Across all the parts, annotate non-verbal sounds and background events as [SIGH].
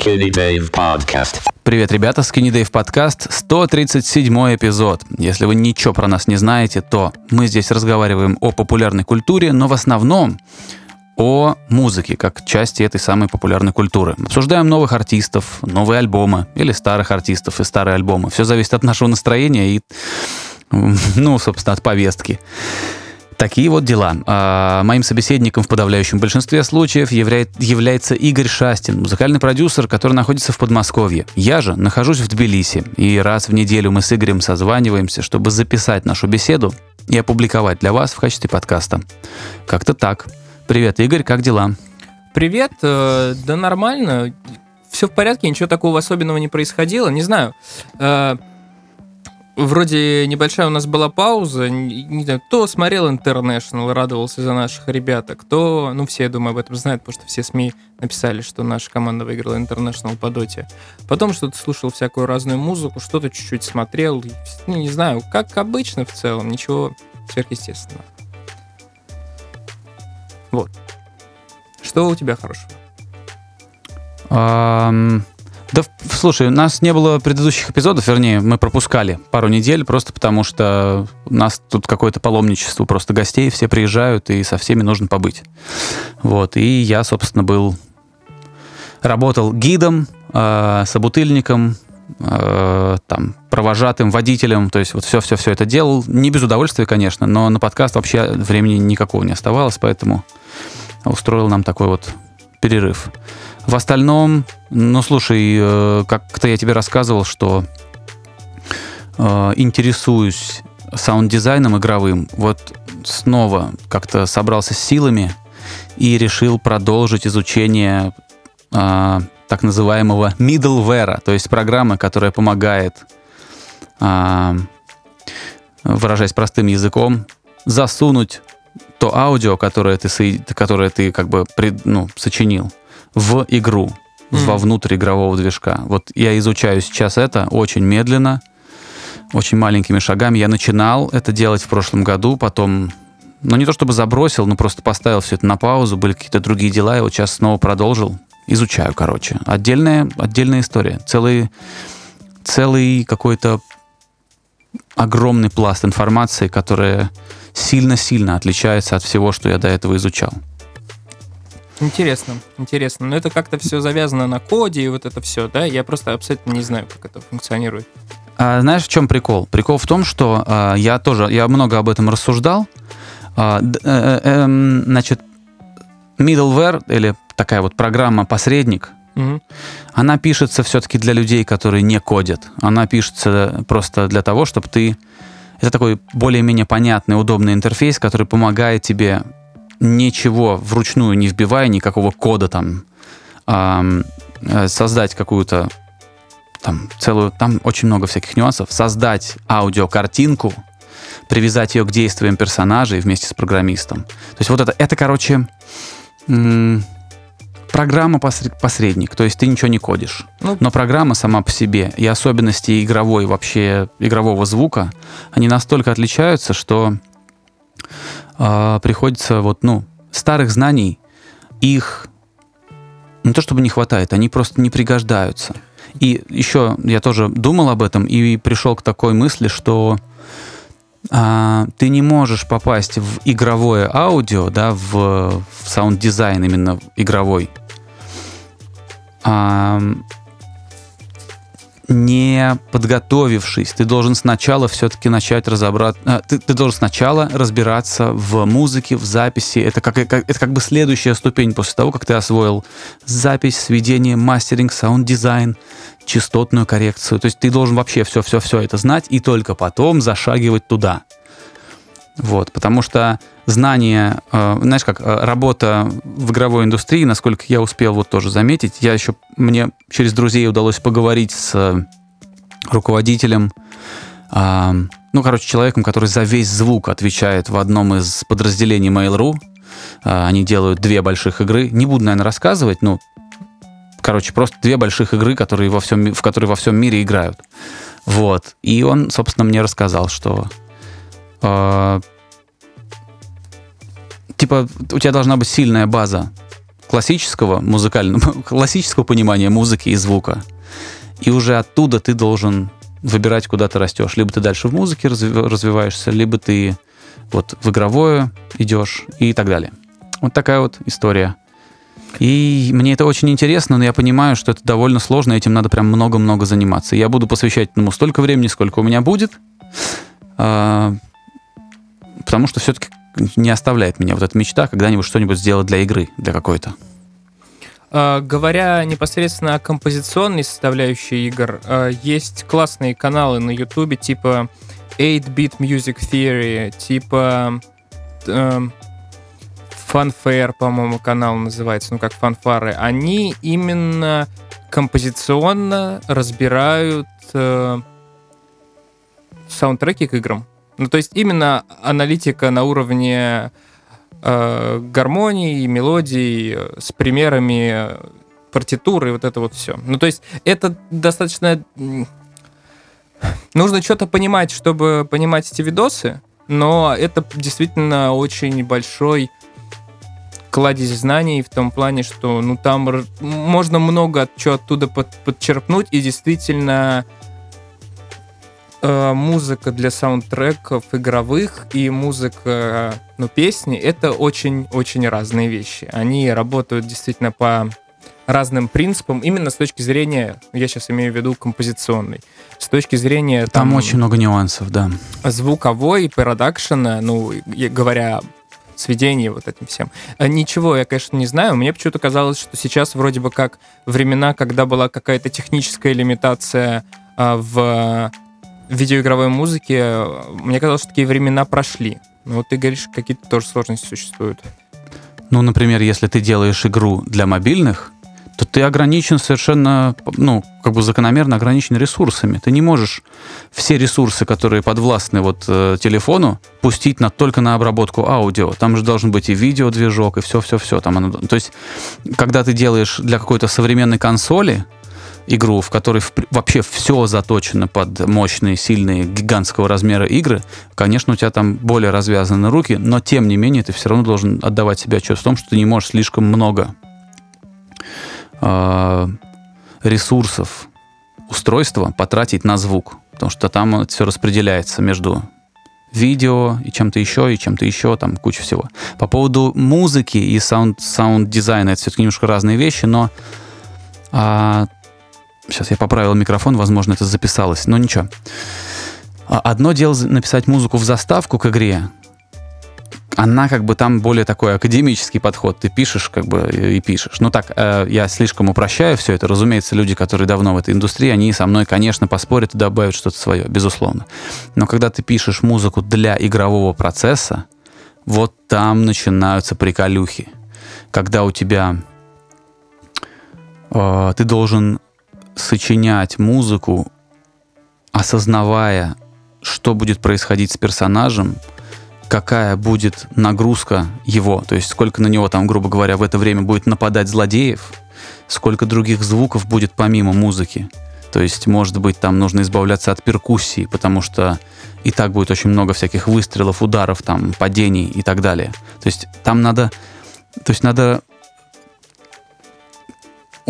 Skinny Dave Podcast. Привет, ребята, Skinny Dave подкаст, 137 эпизод. Если вы ничего про нас не знаете, то мы здесь разговариваем о популярной культуре, но в основном о музыке, как части этой самой популярной культуры. Обсуждаем новых артистов, новые альбомы или старых артистов и старые альбомы. Все зависит от нашего настроения и, ну, собственно, от повестки. Такие вот дела. А, моим собеседником в подавляющем большинстве случаев является Игорь Шастин, музыкальный продюсер, который находится в Подмосковье. Я же нахожусь в Тбилиси, и раз в неделю мы с Игорем созваниваемся, чтобы записать нашу беседу и опубликовать для вас в качестве подкаста. Как-то так. Привет, Игорь, как дела? Привет, э, да нормально, все в порядке, ничего такого особенного не происходило, не знаю. Вроде небольшая у нас была пауза. Не, знаю, кто смотрел International, радовался за наших ребят, а кто, ну все, я думаю, об этом знают, потому что все СМИ написали, что наша команда выиграла International по доте. Потом что-то слушал всякую разную музыку, что-то чуть-чуть смотрел. Ну, не знаю, как обычно в целом, ничего сверхъестественного. Вот. Что у тебя хорошего? Да, слушай, у нас не было предыдущих эпизодов, вернее, мы пропускали пару недель, просто потому что у нас тут какое-то паломничество, просто гостей, все приезжают, и со всеми нужно побыть. Вот, и я, собственно, был... Работал гидом, э, собутыльником, э, там, провожатым, водителем, то есть вот все-все-все это делал. Не без удовольствия, конечно, но на подкаст вообще времени никакого не оставалось, поэтому устроил нам такой вот перерыв. В остальном, ну слушай, э, как-то я тебе рассказывал, что э, интересуюсь саунд-дизайном игровым. Вот снова как-то собрался с силами и решил продолжить изучение э, так называемого middleware, то есть программы, которая помогает, выражаясь простым языком, засунуть то аудио, которое ты, которое ты как бы ну, сочинил, в игру, mm-hmm. во внутрь игрового движка. Вот я изучаю сейчас это очень медленно, очень маленькими шагами. Я начинал это делать в прошлом году, потом, ну не то чтобы забросил, но просто поставил все это на паузу, были какие-то другие дела, и вот сейчас снова продолжил. Изучаю, короче. Отдельная, отдельная история. Целый, целый какой-то огромный пласт информации, которая сильно-сильно отличается от всего, что я до этого изучал. Интересно, интересно. Но это как-то все завязано на коде и вот это все, да? Я просто абсолютно не знаю, как это функционирует. А, знаешь, в чем прикол? Прикол в том, что а, я тоже, я много об этом рассуждал. А, э, э, э, значит, middleware или такая вот программа-посредник, угу. она пишется все-таки для людей, которые не кодят. Она пишется просто для того, чтобы ты... Это такой более-менее понятный, удобный интерфейс, который помогает тебе ничего вручную не вбивая, никакого кода там, э, создать какую-то там целую, там очень много всяких нюансов, создать аудиокартинку, привязать ее к действиям персонажей вместе с программистом. То есть вот это, это короче, программа посредник, то есть ты ничего не кодишь. Ну, но программа сама по себе и особенности игровой вообще игрового звука, они настолько отличаются, что э, приходится вот, ну, старых знаний, их не то чтобы не хватает, они просто не пригождаются. И еще я тоже думал об этом и пришел к такой мысли, что а, ты не можешь попасть в игровое аудио, да, в, в саунд-дизайн именно игровой, а, не подготовившись, ты должен сначала все-таки начать разобраться, э, ты, ты должен сначала разбираться в музыке, в записи. Это как, как, это как бы следующая ступень после того, как ты освоил запись, сведение, мастеринг, саунд-дизайн, частотную коррекцию. То есть ты должен вообще все-все-все это знать и только потом зашагивать туда. Вот, потому что знание, э, знаешь, как э, работа в игровой индустрии, насколько я успел вот тоже заметить, я еще, мне через друзей удалось поговорить с руководителем, э, ну, короче, человеком, который за весь звук отвечает в одном из подразделений Mail.ru. Э, они делают две больших игры. Не буду, наверное, рассказывать, ну, короче, просто две больших игры, которые во всем, в которые во всем мире играют. Вот. И он, собственно, мне рассказал, что э, типа у тебя должна быть сильная база классического музыкального, [LAUGHS] классического понимания музыки и звука. И уже оттуда ты должен выбирать, куда ты растешь. Либо ты дальше в музыке развиваешься, либо ты вот в игровое идешь и так далее. Вот такая вот история. И мне это очень интересно, но я понимаю, что это довольно сложно, этим надо прям много-много заниматься. Я буду посвящать ему столько времени, сколько у меня будет, а, потому что все-таки не оставляет меня вот эта мечта когда-нибудь что-нибудь сделать для игры, для какой-то. Uh, говоря непосредственно о композиционной составляющей игр, uh, есть классные каналы на Ютубе типа 8-Bit Music Theory, типа uh, Fanfare, по-моему, канал называется, ну как фанфары. Они именно композиционно разбирают саундтреки к играм. Ну, то есть именно аналитика на уровне э, гармонии, мелодий, с примерами партитуры, вот это вот все. Ну, то есть это достаточно... Нужно что-то понимать, чтобы понимать эти видосы, но это действительно очень большой кладезь знаний в том плане, что ну там можно много чего оттуда под, подчерпнуть и действительно Э, музыка для саундтреков игровых и музыка, ну, песни — это очень-очень разные вещи. Они работают действительно по разным принципам, именно с точки зрения, я сейчас имею в виду композиционной, с точки зрения... Там, там очень много нюансов, да. Звуковой, продакшена, ну, говоря сведения вот этим всем. Э, ничего я, конечно, не знаю. Мне почему-то казалось, что сейчас вроде бы как времена, когда была какая-то техническая лимитация а, в видеоигровой музыке, мне казалось, что такие времена прошли. Но вот ты говоришь, какие-то тоже сложности существуют. Ну, например, если ты делаешь игру для мобильных, то ты ограничен совершенно, ну, как бы закономерно ограничен ресурсами. Ты не можешь все ресурсы, которые подвластны вот э, телефону, пустить на, только на обработку аудио. Там же должен быть и видеодвижок, и все-все-все. Там то есть, когда ты делаешь для какой-то современной консоли, игру, в которой вообще все заточено под мощные, сильные, гигантского размера игры, конечно, у тебя там более развязаны руки, но тем не менее ты все равно должен отдавать себе отчет в том, что ты не можешь слишком много э, ресурсов устройства потратить на звук, потому что там все распределяется между видео и чем-то еще, и чем-то еще, там куча всего. По поводу музыки и саунд, саунд-дизайна, это все-таки немножко разные вещи, но а, Сейчас я поправил микрофон, возможно, это записалось, но ничего. А, одно дело написать музыку в заставку к игре, она как бы там более такой академический подход. Ты пишешь как бы и пишешь. Ну так, э, я слишком упрощаю все это. Разумеется, люди, которые давно в этой индустрии, они со мной, конечно, поспорят и добавят что-то свое, безусловно. Но когда ты пишешь музыку для игрового процесса, вот там начинаются приколюхи. Когда у тебя э, ты должен сочинять музыку, осознавая, что будет происходить с персонажем, какая будет нагрузка его, то есть сколько на него там, грубо говоря, в это время будет нападать злодеев, сколько других звуков будет помимо музыки. То есть, может быть, там нужно избавляться от перкуссии, потому что и так будет очень много всяких выстрелов, ударов, там, падений и так далее. То есть там надо, то есть надо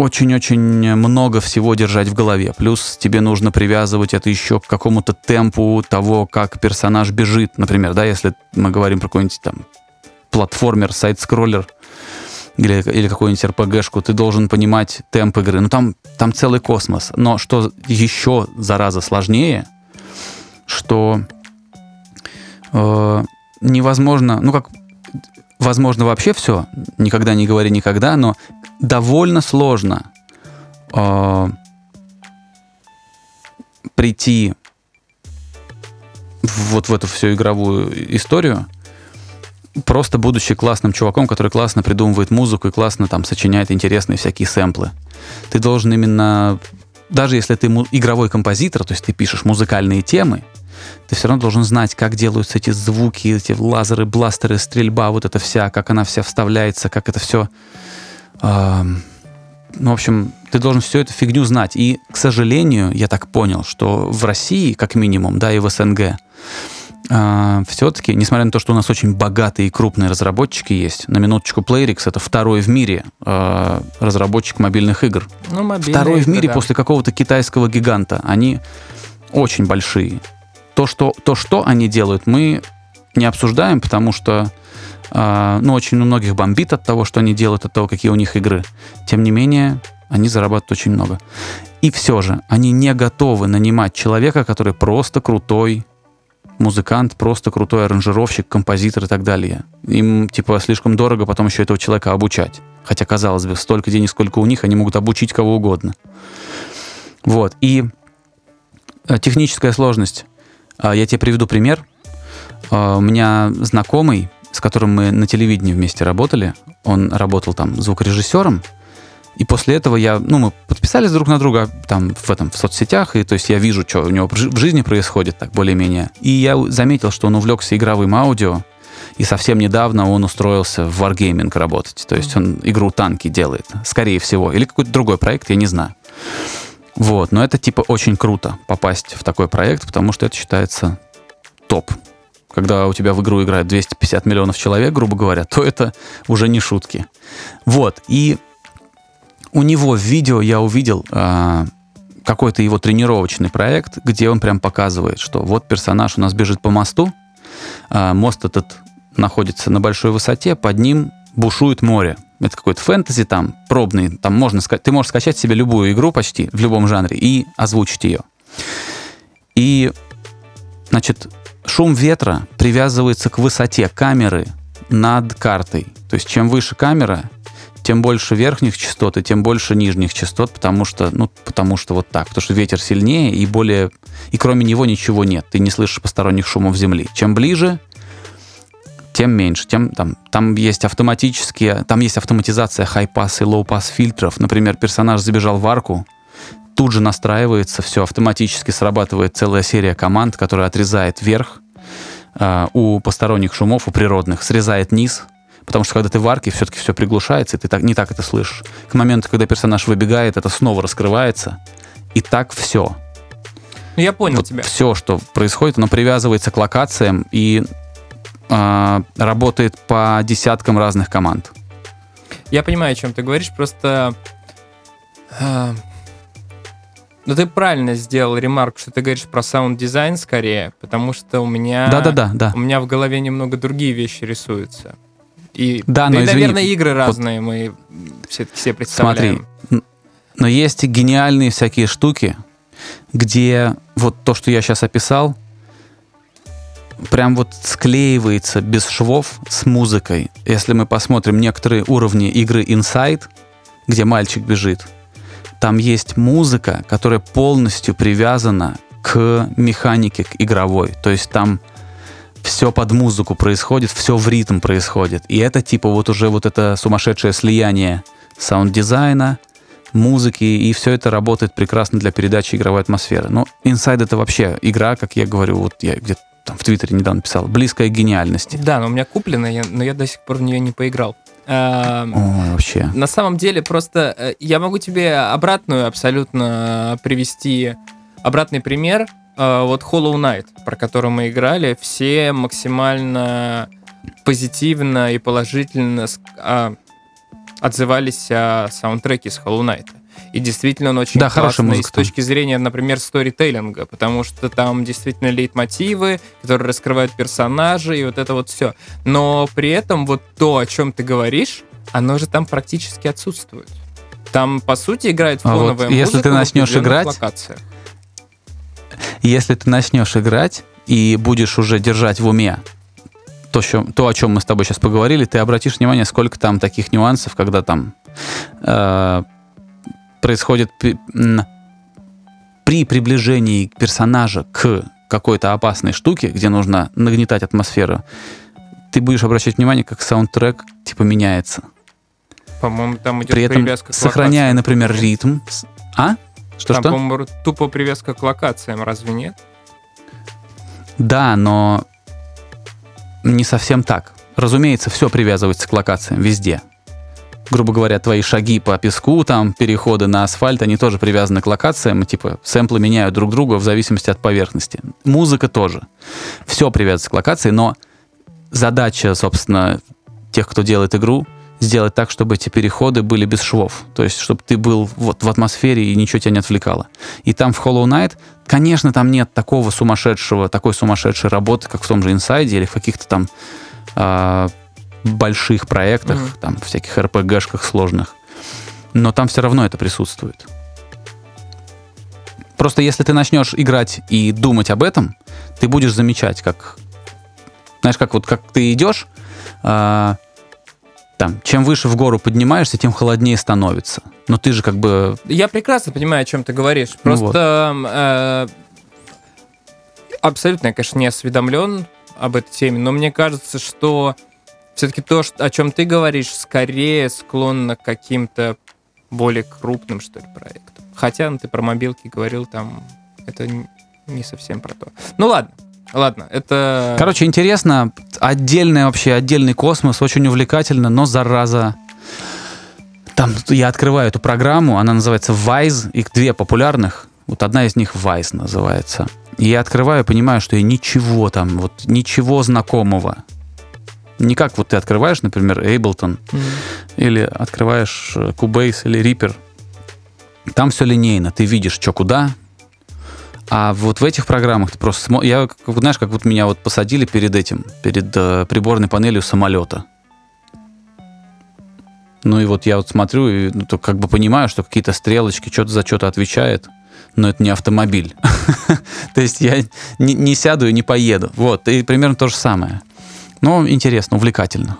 очень-очень много всего держать в голове. Плюс тебе нужно привязывать это еще к какому-то темпу того, как персонаж бежит. Например, да, если мы говорим про какой-нибудь там платформер, сайт-скроллер или, или какую-нибудь RPG-шку, ты должен понимать темп игры. Ну, там, там целый космос. Но что еще, зараза, сложнее, что э, невозможно, ну, как возможно вообще все, никогда не говори никогда, но довольно сложно э, прийти вот в эту всю игровую историю, просто будучи классным чуваком, который классно придумывает музыку и классно там сочиняет интересные всякие сэмплы. Ты должен именно, даже если ты игровой композитор, то есть ты пишешь музыкальные темы, ты все равно должен знать, как делаются эти звуки, эти лазеры, бластеры, стрельба, вот эта вся, как она вся вставляется, как это все ну, в общем, ты должен всю эту фигню знать. И, к сожалению, я так понял, что в России, как минимум, да, и в СНГ, а, все-таки, несмотря на то, что у нас очень богатые и крупные разработчики есть, на минуточку Playrix это второй в мире а, разработчик мобильных игр. Ну, Второй в мире да. после какого-то китайского гиганта. Они очень большие. То что, то, что они делают, мы не обсуждаем, потому что ну, очень у многих бомбит от того, что они делают, от того, какие у них игры. Тем не менее, они зарабатывают очень много. И все же, они не готовы нанимать человека, который просто крутой музыкант, просто крутой аранжировщик, композитор и так далее. Им, типа, слишком дорого потом еще этого человека обучать. Хотя, казалось бы, столько денег, сколько у них, они могут обучить кого угодно. Вот. И э, техническая сложность. А, Я тебе приведу пример. А, У меня знакомый, с которым мы на телевидении вместе работали, он работал там звукорежиссером, и после этого я, ну, мы подписались друг на друга там в этом в соцсетях, и то есть я вижу, что у него в жи- в жизни происходит, так более-менее. И я заметил, что он увлекся игровым аудио, и совсем недавно он устроился в Wargaming работать. То есть он игру танки делает, скорее всего. Или какой-то другой проект, я не знаю. Вот, но это типа очень круто попасть в такой проект, потому что это считается топ. Когда у тебя в игру играет 250 миллионов человек, грубо говоря, то это уже не шутки. Вот, и у него в видео я увидел а, какой-то его тренировочный проект, где он прям показывает, что вот персонаж у нас бежит по мосту, а, мост этот находится на большой высоте, под ним бушует море. Это какой-то фэнтези там, пробный, там можно сказать, ты можешь скачать себе любую игру почти в любом жанре и озвучить ее. И, значит, шум ветра привязывается к высоте камеры над картой. То есть чем выше камера, тем больше верхних частот и тем больше нижних частот, потому что, ну, потому что вот так, потому что ветер сильнее и более, и кроме него ничего нет, ты не слышишь посторонних шумов земли. Чем ближе, тем меньше, тем там, там есть автоматические, там есть автоматизация high-pass и low-pass фильтров. Например, персонаж забежал в арку, тут же настраивается, все автоматически срабатывает целая серия команд, которая отрезает верх э, у посторонних шумов, у природных, срезает низ, потому что когда ты в арке, все-таки все приглушается, и ты так, не так это слышишь. К моменту, когда персонаж выбегает, это снова раскрывается, и так все. Ну, я понял Вот тебя. все, что происходит, оно привязывается к локациям и а, работает по десяткам разных команд. Я понимаю, о чем ты говоришь, просто... э, Ну, ты правильно сделал ремарк, что ты говоришь про саунд-дизайн скорее, потому что у меня... Да-да-да, да. У меня в голове немного другие вещи рисуются. И, Да, да но и, извини, наверное, игры вот разные мы все-таки себе Смотри, представляем. н- но есть гениальные всякие штуки, где вот то, что я сейчас описал, прям вот склеивается без швов с музыкой. Если мы посмотрим некоторые уровни игры Inside, где мальчик бежит, там есть музыка, которая полностью привязана к механике, к игровой. То есть там все под музыку происходит, все в ритм происходит. И это типа вот уже вот это сумасшедшее слияние саунд-дизайна, музыки, и все это работает прекрасно для передачи игровой атмосферы. Но Inside это вообще игра, как я говорю, вот я где-то там в Твиттере недавно писал, близкая к гениальности. Да, но у меня куплено, я- но я до сих пор в нее не поиграл. Ой, вообще. На самом деле, просто э, я могу тебе обратную абсолютно привести обратный пример. Э, Вот Hollow Knight, про который мы играли, все максимально позитивно и положительно а, отзывались о саундтреке с Hollow Knight. И действительно он очень Да, классный музыка с точки зрения, например, сторителлинга, потому что там действительно лейтмотивы, которые раскрывают персонажей, и вот это вот все. Но при этом вот то, о чем ты говоришь, оно же там практически отсутствует. Там, по сути, играет А вот фоновая музыка. если ты начнешь играть, локациях. Если ты начнешь играть и будешь уже держать в уме то, что, то, о чем мы с тобой сейчас поговорили, ты обратишь внимание, сколько там таких нюансов, когда там э, происходит при, приближении персонажа к какой-то опасной штуке, где нужно нагнетать атмосферу, ты будешь обращать внимание, как саундтрек типа меняется. По-моему, там идет При этом привязка к сохраняя, локациям. например, ритм. А? Что Там, что? по-моему, тупо привязка к локациям, разве нет? Да, но не совсем так. Разумеется, все привязывается к локациям везде. Грубо говоря, твои шаги по песку, там, переходы на асфальт, они тоже привязаны к локациям, типа, сэмплы меняют друг друга в зависимости от поверхности. Музыка тоже. Все привязывается к локации, но задача, собственно, тех, кто делает игру, сделать так, чтобы эти переходы были без швов. То есть, чтобы ты был вот в атмосфере и ничего тебя не отвлекало. И там в Hollow Knight, конечно, там нет такого сумасшедшего, такой сумасшедшей работы, как в том же Inside или в каких-то там э, больших проектах, Мгм. там, всяких РПГшках сложных. Но там все равно это присутствует. Просто если ты начнешь играть и думать об этом, ты будешь замечать, как... Знаешь, как вот как ты идешь, а, там, чем выше в гору поднимаешься, тем холоднее становится. Но ты же как бы... Я прекрасно понимаю, о чем ты говоришь. Ну Просто э, абсолютно, я, конечно, не осведомлен об этой теме, но мне кажется, что все-таки то, о чем ты говоришь, скорее склонно к каким-то более крупным, что ли, проектам. Хотя ну, ты про мобилки говорил, там это не совсем про то. Ну ладно, ладно, это... Короче, интересно, отдельный вообще, отдельный космос, очень увлекательно, но зараза. Там я открываю эту программу, она называется Wise, их две популярных. Вот одна из них Wise называется. И я открываю, понимаю, что я ничего там, вот ничего знакомого. Не как вот ты открываешь, например, Ableton, Мгм. или открываешь э, Cubase или Reaper. Там все линейно, ты видишь, что куда. А вот в этих программах ты просто смо- Я, как, знаешь, как вот меня вот посадили перед этим, перед э, приборной панелью самолета. Ну и вот я вот смотрю и ну, то как бы понимаю, что какие-то стрелочки что-то за что-то отвечает, но это не автомобиль. [LAUGHS] То есть я не сяду и не поеду. Вот, и примерно то же самое. Но интересно, увлекательно.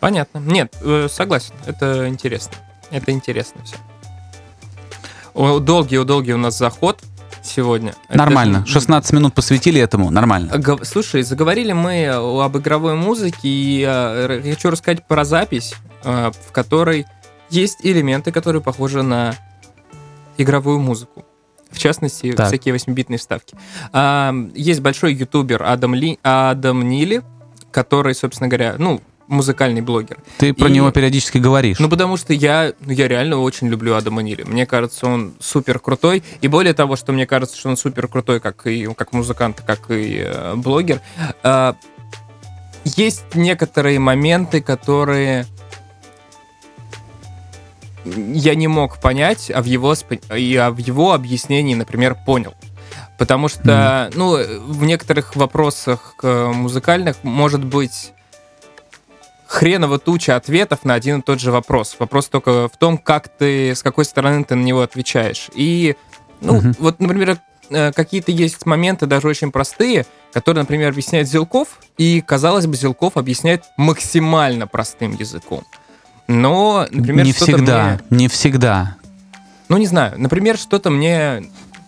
Понятно. Нет, э, согласен. Это интересно. Это интересно все. Долгий, долгий у нас заход сегодня. Это Нормально. же- 16 минут посвятили этому, нормально. Гов- Слушай, заговорили мы об игровой музыке, и э, хочу рассказать про запись, э, в которой есть элементы, которые похожи на игровую музыку. В частности, Так. всякие 8-битные вставки. А, Есть большой ютубер Адам, Ли, Адам Нили, который, собственно говоря, ну, музыкальный блогер. Ты про И- него периодически говоришь. Ну, потому что я, ну, я реально очень люблю Адама Нили. Мне кажется, он супер крутой. И более того, что мне кажется, что он супер крутой, как и как музыкант, как и э, блогер. э, есть некоторые моменты, которые я не мог понять, а в его, и а в его объяснении, например, понял. Потому что, ну, в некоторых вопросах э, музыкальных может быть хреново туча ответов на один и тот же вопрос. Вопрос только в том, как ты, с какой стороны ты на него отвечаешь. И, ну, Мгм. вот, например, э, какие-то есть моменты, даже очень простые, которые, например, объясняет Зелков, и, казалось бы, Зелков объясняет максимально простым языком. Но, например, не всегда, мне- не всегда. ну, не знаю, например, что-то мне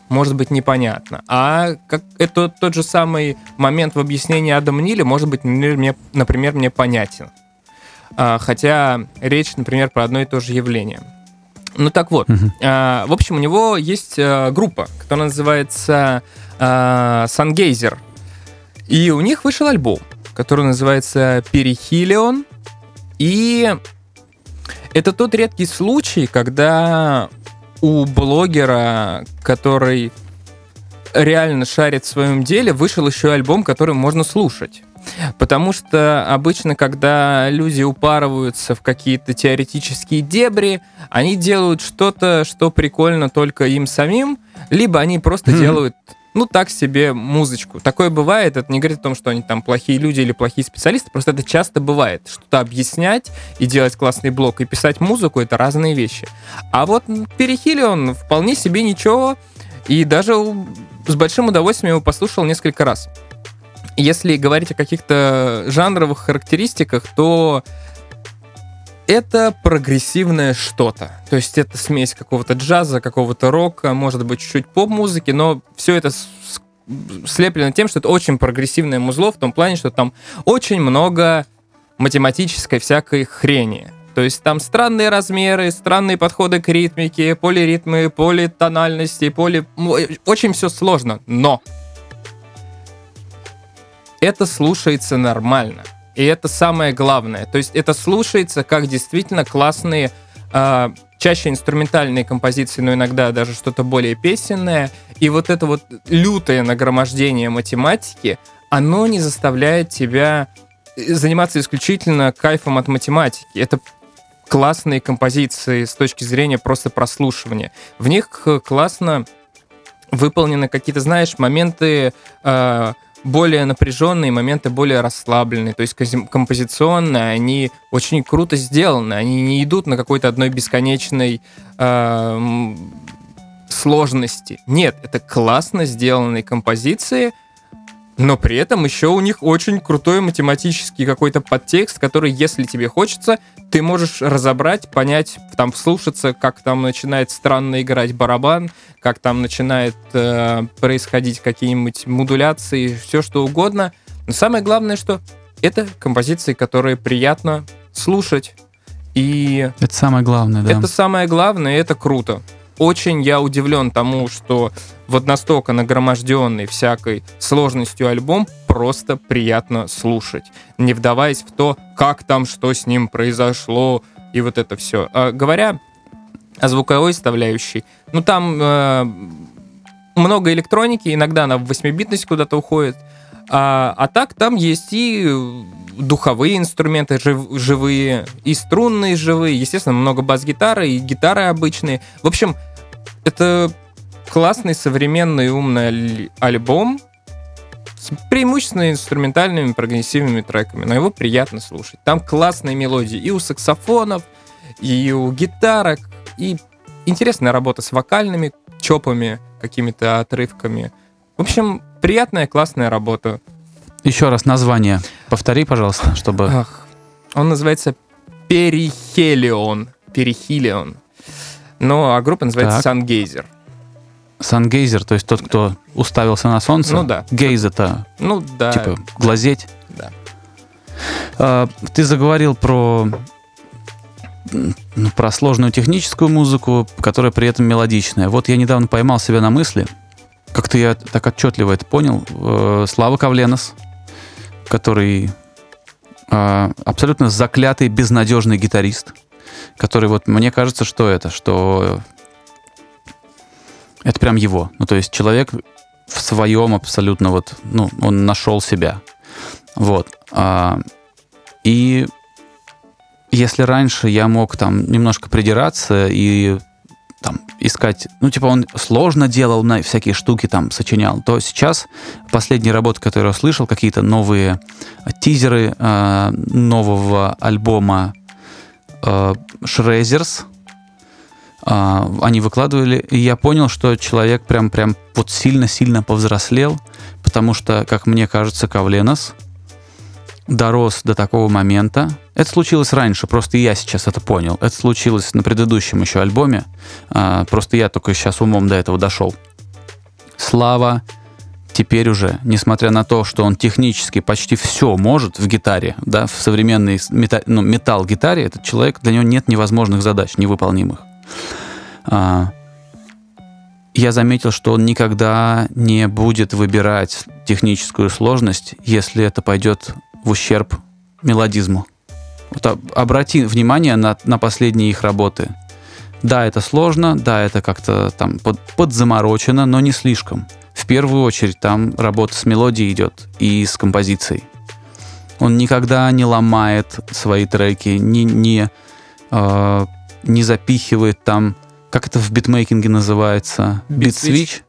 может быть непонятно. А как это тот же самый момент в объяснении Адама Ниля может быть, мне, например, мне понятен. А, хотя речь, например, про одно и то же явление. Ну так вот, Мгм. а, в общем, у него есть а, группа, которая называется а, Сангейзер. И у них вышел альбом, который называется Перихилион. И это тот редкий случай, когда у блогера, который реально шарит в своем деле, вышел еще альбом, который можно слушать. Потому что обычно, когда люди упарываются в какие-то теоретические дебри, они делают что-то, что прикольно только им самим, либо они просто Мгм. делают, ну, так себе музычку. Такое бывает, это не говорит о том, что они там плохие люди или плохие специалисты, просто это часто бывает. Что-то объяснять и делать классный блог, и писать музыку — это разные вещи. А вот Перехили он вполне себе ничего, и даже с большим удовольствием его послушал несколько раз. Если говорить о каких-то жанровых характеристиках, то это прогрессивное что-то. То есть это смесь какого-то джаза, какого-то рока, может быть, чуть-чуть поп-музыки, но все это слеплено тем, что это очень прогрессивное музло в том плане, что там очень много математической всякой хрени. То есть там странные размеры, странные подходы к ритмике, полиритмы, политональности, поли... ну, э, Очень все сложно, но это слушается нормально. И это самое главное. То есть это слушается как действительно классные, э, чаще инструментальные композиции, но иногда даже что-то более песенное. И вот это вот лютое нагромождение математики, оно не заставляет тебя заниматься исключительно кайфом от математики. Это классные композиции с точки зрения просто прослушивания. В них классно выполнены какие-то, знаешь, моменты э, более напряженные, моменты более расслабленные. То есть композиционно они очень круто сделаны. Они не идут на какой-то одной бесконечной э, сложности. Нет, это классно сделанные композиции — но при этом еще у них очень крутой математический какой-то подтекст, который, если тебе хочется, ты можешь разобрать, понять, там вслушаться, как там начинает странно играть барабан, как там начинает э, происходить какие-нибудь модуляции, все что угодно. Но самое главное, что это композиции, которые приятно слушать. И это самое главное, да. Это самое главное, и это круто очень я удивлен тому, что вот настолько нагроможденный всякой сложностью альбом просто приятно слушать, не вдаваясь в то, как там, что с ним произошло, и вот это все. А, говоря о звуковой составляющей, ну там э, много электроники, иногда она в 8-битность куда-то уходит, а, а так там есть и духовые инструменты жив, живые, и струнные живые, естественно, много бас-гитары, и гитары обычные. В общем, это классный, современный, умный альбом с преимущественно инструментальными прогрессивными треками, но его приятно слушать. Там классные мелодии и у саксофонов, и у гитарок, и интересная работа с вокальными чопами, какими-то отрывками. В общем, приятная, классная работа. Еще раз название. Повтори, пожалуйста, чтобы... Ах, он называется Перихелион. Перихилион. Но а группа называется Сангейзер. Сангейзер, то есть тот, кто уставился на солнце? Ну да. Гейз это... Ну да. Типа глазеть? Да. А, ты заговорил про ну, про сложную техническую музыку, которая при этом мелодичная. Вот я недавно поймал себя на мысли, как-то я так отчетливо это понял. Э, Слава Кавленос, который э, абсолютно заклятый, безнадежный гитарист, который вот мне кажется, что это, что это прям его. Ну, то есть человек в своем абсолютно вот, ну, он нашел себя. Вот. А, и если раньше я мог там немножко придираться и там искать, ну, типа он сложно делал на всякие штуки, там, сочинял, то сейчас последние работы, которые я слышал, какие-то новые тизеры э, нового альбома э, Шрезерс, э, они выкладывали, и я понял, что человек прям, прям вот сильно-сильно повзрослел, потому что, как мне кажется, Кавленос дорос до такого момента, это случилось раньше, просто я сейчас это понял. Это случилось на предыдущем еще альбоме. А, просто я только сейчас умом до этого дошел. Слава теперь уже, несмотря на то, что он технически почти все может в гитаре, да, в современной мета, ну, металл-гитаре, этот человек, для него нет невозможных задач, невыполнимых. А, я заметил, что он никогда не будет выбирать техническую сложность, если это пойдет в ущерб мелодизму. Вот обрати внимание на, на последние их работы. Да, это сложно, да, это как-то там под, подзаморочено, но не слишком. В первую очередь там работа с мелодией идет и с композицией. Он никогда не ломает свои треки, не, не, э, не запихивает там, как это в битмейкинге называется, бит-свич.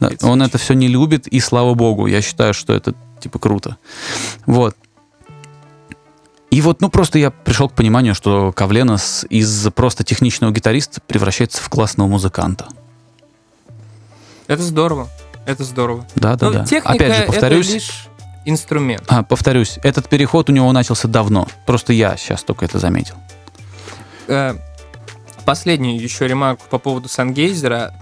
Да, он это все не любит, и слава богу, я считаю, что это типа круто. Вот. И вот, ну, просто я пришел к пониманию, что Кавленос из просто техничного гитариста превращается в классного музыканта. Это здорово. Это здорово. Да, да, Но да. Техника Опять же, повторюсь. Это лишь инструмент. А, повторюсь, этот переход у него начался давно. Просто я сейчас только это заметил. Э, последнюю еще ремарку по поводу Сангейзера.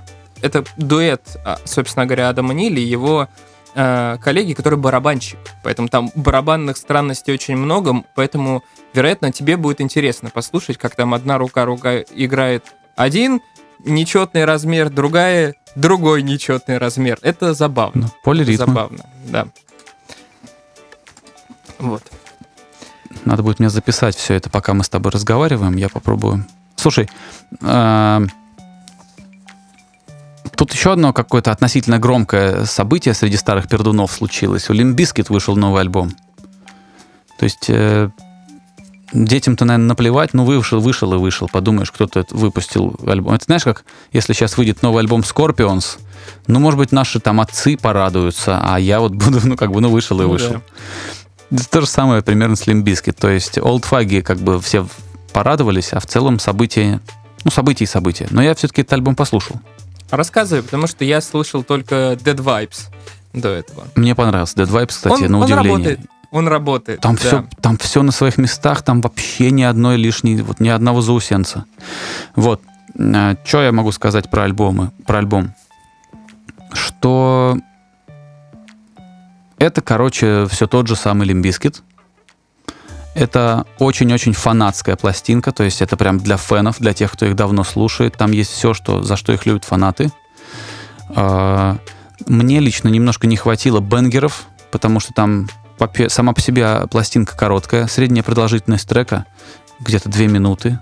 Это дуэт, а, собственно говоря, Адама Нили и его э, коллеги, который барабанщик. Поэтому там барабанных странностей очень много, поэтому, вероятно, тебе будет интересно послушать, как там одна рука, рука играет один нечетный размер, другая другой нечетный размер. Это забавно. Ну, полиритма. Забавно, да. Вот. Надо будет мне записать все это, пока мы с тобой разговариваем. Я попробую. Слушай, э, тут еще одно какое-то относительно громкое событие среди старых пердунов случилось. У Limp Bizkit вышел новый альбом. То есть э, детям-то, наверное, наплевать, ну вышел, вышел и вышел. Подумаешь, кто-то выпустил альбом. Это знаешь, как если сейчас выйдет новый альбом Scorpions, ну, может быть, наши там отцы порадуются, а я вот буду, ну, как бы, ну, вышел и Ну вышел. Это то же самое примерно с Лимбиски. То есть олдфаги как бы все порадовались, а в целом события, ну, события и события. Но я все-таки этот альбом послушал. Рассказывай, потому что я слышал только Dead Vibes до этого. Мне понравился Dead Vibes, кстати, он, на он удивление. работает. Он работает. Там да. все, там все на своих местах, там вообще ни одной лишней, вот ни одного заусенца. Вот. Что я могу сказать про альбомы, про альбом? Что это, короче, все тот же самый Limp Bizkit. Это очень-очень фанатская пластинка, то есть это прям для фенов, для тех, кто их давно слушает. Там есть все, что, за что их любят фанаты. А, Мне лично немножко не хватило бенгеров, потому что там сама по себе пластинка короткая, средняя продолжительность трека где-то 2 минуты.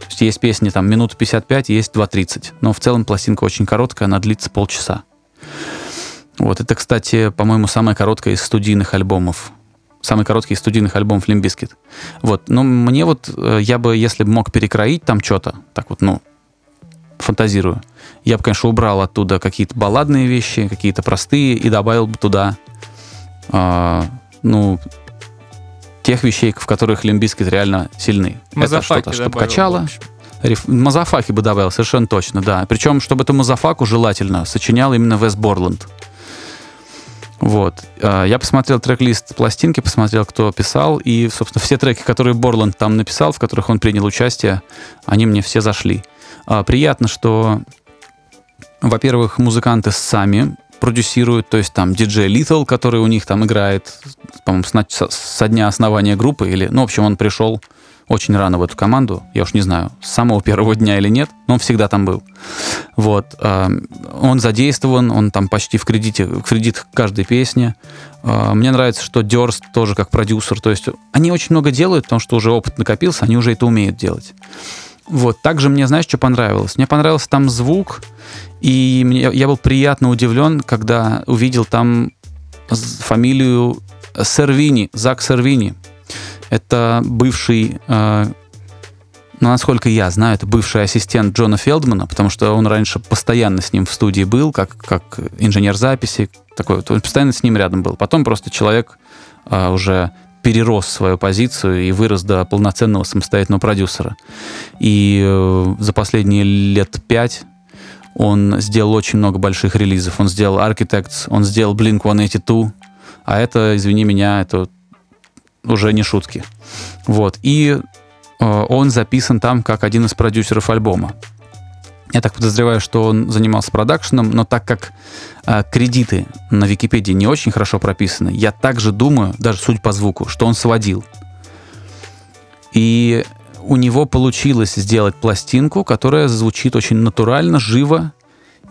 То есть есть песни там минуту 55, есть 2.30. Но в целом пластинка очень короткая, она длится полчаса. Вот, это, кстати, по-моему, самая короткая из студийных альбомов. Самый короткий из студийных альбомов Limp Bizkit. Вот, но мне вот, э, я бы, если бы мог перекроить там что-то, так вот, ну, фантазирую, я бы, конечно, убрал оттуда какие-то балладные вещи, какие-то простые, и добавил бы туда, а, ну, тех вещей, в которых Limp Bizkit реально сильны. это Мазафаки что-то, чтобы добавил, качало. в общем. Риф... Мазафаки бы добавил, совершенно точно, да. Причем, чтобы эту Мазафаку желательно сочинял именно Вес Борланд. Вот. А, Я посмотрел трек-лист пластинки, посмотрел, кто писал, и, собственно, все треки, которые Борланд там написал, в которых он принял участие, они мне все зашли. А, Приятно, что, во-первых, музыканты сами продюсируют, то есть там диджей Lethal, который у них там играет, по-моему, со дня основания группы, или, ну, в общем, он пришел очень рано в эту команду, я уж не знаю, с самого первого дня или нет, но он всегда там был. Вот. а, Он задействован, он там почти в кредите, в кредит каждой песни. А, Мне нравится, что Дёрст тоже как продюсер, то есть они очень много делают, потому что уже опыт накопился, они уже это умеют делать. Вот. Также мне, знаешь, что понравилось? Мне понравился там звук, и мне, я был приятно удивлен, когда увидел там фамилию Сервини, Зак Сервини. Это бывший, э, ну, насколько я знаю, это бывший ассистент Джона Фелдмана, потому что он раньше постоянно с ним в студии был, как, как инженер записи, такой вот, он постоянно с ним рядом был. Потом просто человек э, уже перерос свою позицию и вырос до полноценного самостоятельного продюсера. И э, за последние лет пять он сделал очень много больших релизов. Он сделал Architects, он сделал Blink-182, а это, извини меня, это уже не шутки. Вот. И э, он записан там как один из продюсеров альбома. Я так подозреваю, что он занимался продакшеном, но так как э, кредиты на Википедии не очень хорошо прописаны, я также думаю, даже суть по звуку, что он сводил. И у него получилось сделать пластинку, которая звучит очень натурально, живо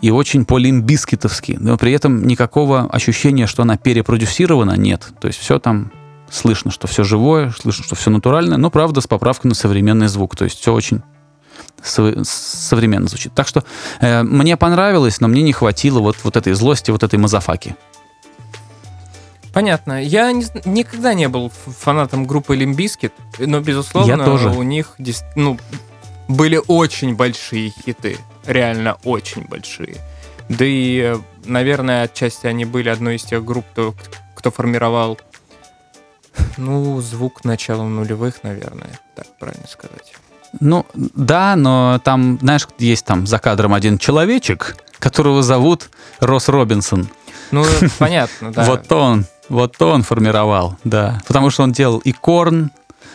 и очень по-лимбискитовски. Но при этом никакого ощущения, что она перепродюсирована, нет. То есть все там слышно, что все живое, слышно, что все натуральное, но правда с поправкой на современный звук. То есть все очень со- современно звучит. Так что э, мне понравилось, но мне не хватило вот, вот этой злости, вот этой мазафаки. Понятно. Я не никогда не был фанатом группы Limp Bizkit, но, безусловно, Я тоже. у них ну, были очень большие хиты. Реально очень большие. Да и, э, наверное, отчасти они были одной из тех групп, кто, кто формировал ну, звук начала нулевых, наверное, так правильно сказать. Ну, да, но там, знаешь, есть там за кадром один человечек, которого зовут Росс Робинсон. Ну, [LAUGHS] понятно, да. Вот он, вот он формировал, да. Потому что он делал и Korn,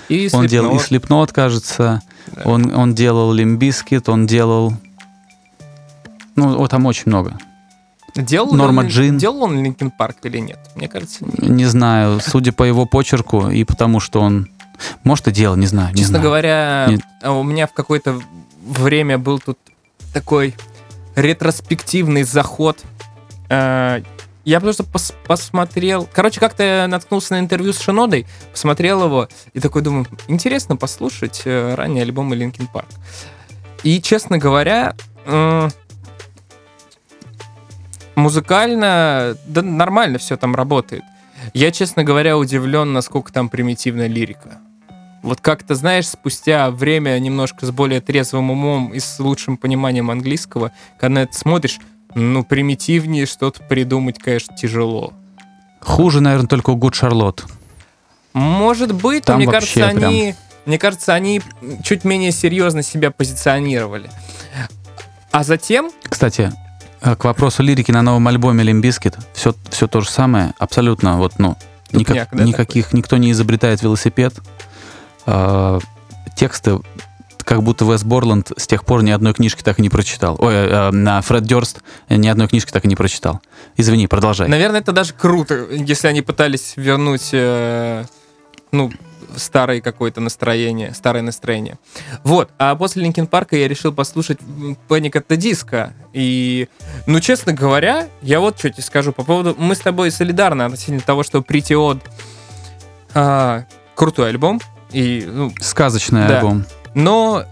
И он делал и. Slipknot, кажется, он, он делал Limp Bizkit, он делал... Ну, вот там очень много. Делал Норма он, Джин. Делал он Линкен Парк или нет? Мне кажется, нет. Не знаю, судя по его почерку и потому, что он... Может, и делал, не знаю. не Честно знаю. говоря, Нет. а у меня в какое-то время был тут такой ретроспективный заход. Э, я просто пос- посмотрел... Короче, как-то я наткнулся на интервью с Шинодой, посмотрел его, и такой думаю, интересно послушать э, ранний альбом Linkin Park. И, честно говоря, музыкально, да нормально все там работает. Я, честно говоря, удивлен, насколько там примитивная лирика. Вот как-то, знаешь, спустя время немножко с более трезвым умом и с лучшим пониманием английского, когда это смотришь, ну, примитивнее что-то придумать, конечно, тяжело. Хуже, наверное, только у Good Charlotte. Может быть, но Там мне вообще кажется, они, мне кажется, они чуть менее серьезно себя позиционировали. А затем, Кстати, к вопросу лирики на новом альбоме Limp Bizkit, все, все то же самое, абсолютно, вот, ну, никак- Тупняк, да, никаких, никто не изобретает велосипед. Э, тексты, как будто Вес Борланд с тех пор ни одной книжки так и не прочитал. Ой, э, на Фред Дёрст ни одной книжки так и не прочитал. Извини, продолжай. наверное, это даже круто, если они пытались вернуть, э, ну, старое какое-то настроение, старое настроение. Вот, а после Линкин Парка я решил послушать Panic at the Disco. И, ну, честно говоря, я вот что тебе скажу по поводу... Мы с тобой солидарны относительно того, что Pretty Odd а, крутой альбом. И, ну, Сказочный Да. альбом. но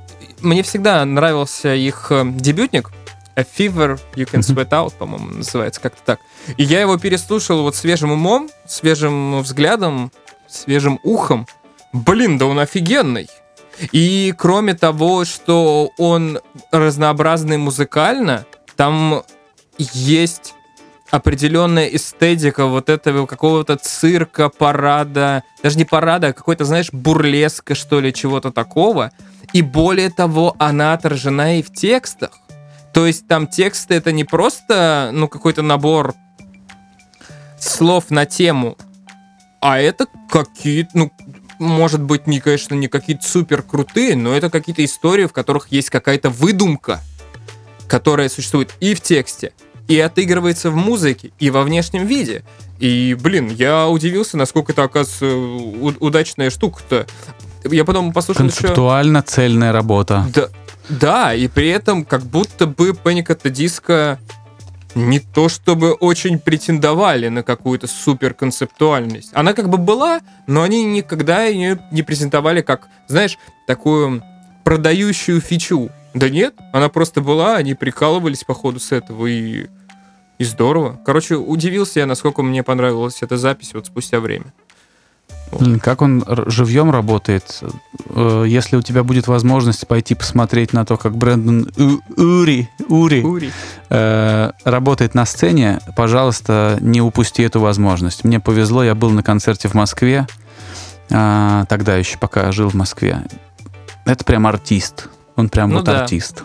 мне всегда нравился их э, дебютник A Fever You Can Sweat Out, по-моему, называется как-то так. И я его переслушал вот свежим умом, свежим взглядом, свежим ухом. Блин, да он офигенный. И кроме того, что он разнообразный музыкально, там есть определенная эстетика вот этого какого-то цирка, парада, даже не парада, а какой-то, знаешь, бурлеска, что ли, чего-то такого. И более того, она отражена и в текстах. То есть там тексты это не просто, ну, какой-то набор слов на тему, а это какие-то, ну, может быть, не, конечно, не какие-то супер крутые, но это какие-то истории, в которых есть какая-то выдумка, которая существует и в тексте, и отыгрывается в музыке, и во внешнем виде. И, блин, я удивился, насколько это, оказывается, удачная штука-то. Я потом послушал еще... Концептуально цельная работа. Да, да, и при этом как будто бы Panic at the Disco не то чтобы очень претендовали на какую-то супер концептуальность. Она как бы была, но они никогда ее не презентовали как, знаешь, такую продающую фичу. Да нет, она просто была, они прикалывались по ходу с этого, и, и здорово. Короче, удивился я, насколько мне понравилась эта запись вот спустя время. Как он живьем работает. Э, Если у тебя будет возможность пойти посмотреть на то, как Брэндон Ури, Ури Ури. э, работает на сцене, пожалуйста, не упусти эту возможность. Мне повезло, я был на концерте в Москве, а, тогда еще пока жил в Москве. Это прям артист. Он прям Ну вот да. артист.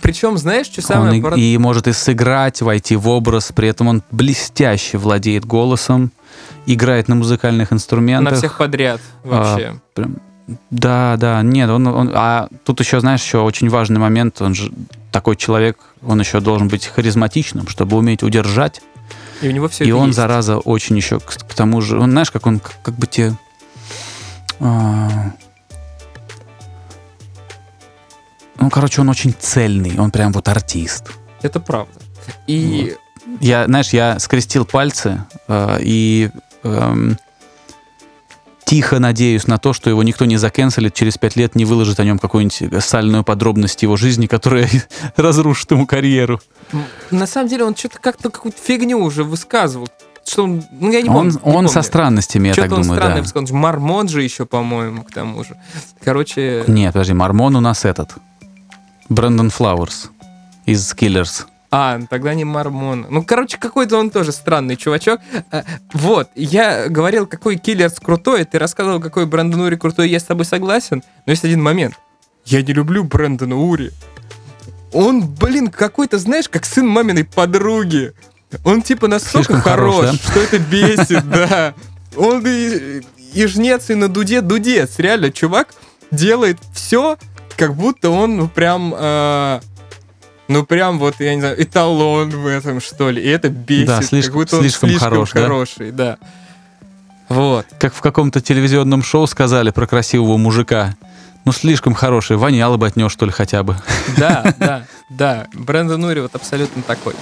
Причем, знаешь, что Он самое... и, парад- и может и сыграть, войти в образ, при этом он блестяще владеет голосом, играет на музыкальных инструментах. на всех подряд вообще. Прям- да, да, нет, он, он- а тут еще, знаешь, еще очень важный момент, он же такой человек, он еще должен быть харизматичным, чтобы уметь удержать, И у него все и он, есть. зараза, очень еще к, к тому же, он, знаешь, как он, как, как бы те... а, ну, короче, он очень цельный, он прям вот артист. Это правда. И Я, знаешь, я скрестил пальцы э, и эм, тихо надеюсь на то, что его никто не закенселит, через пять лет не выложит о нем какую-нибудь сальную подробность его жизни, которая [LAUGHS] разрушит ему карьеру. м, на самом деле он что-то как-то какую-то фигню уже высказывал. Что он, ну я не он помню. не он со странностями, я так он думаю, странное да. Он же Мормон же еще, по-моему, к тому же. Короче, Нет, подожди, Мормон у нас этот. Брэндон Флауэрс из Killers. А, тогда не Мормон. Ну, короче, какой-то он тоже странный чувачок. А, Вот, я говорил, какой Киллерс крутой, ты рассказывал, какой Брэндон Ури крутой, я с тобой согласен, но есть один момент. Я не люблю Брэндона Ури. Он, блин, какой-то, знаешь, как сын маминой подруги. Он типа настолько Слишком хорош, хорош, да? что это бесит, да. Он и, и жнец, и на дуде дудец. Реально, чувак делает все, как будто он, прям... э, ну, прям вот, я не знаю, эталон в этом, что ли. И это бесит. Да, как слишком- будто он слишком хорош, да? хороший, да. Вот. Как в каком-то телевизионном шоу сказали про красивого мужика. Ну, слишком хороший. Воняло бы от него, что ли, хотя бы. [LAUGHS] Да, да, да. Брэндон Ури вот абсолютно такой.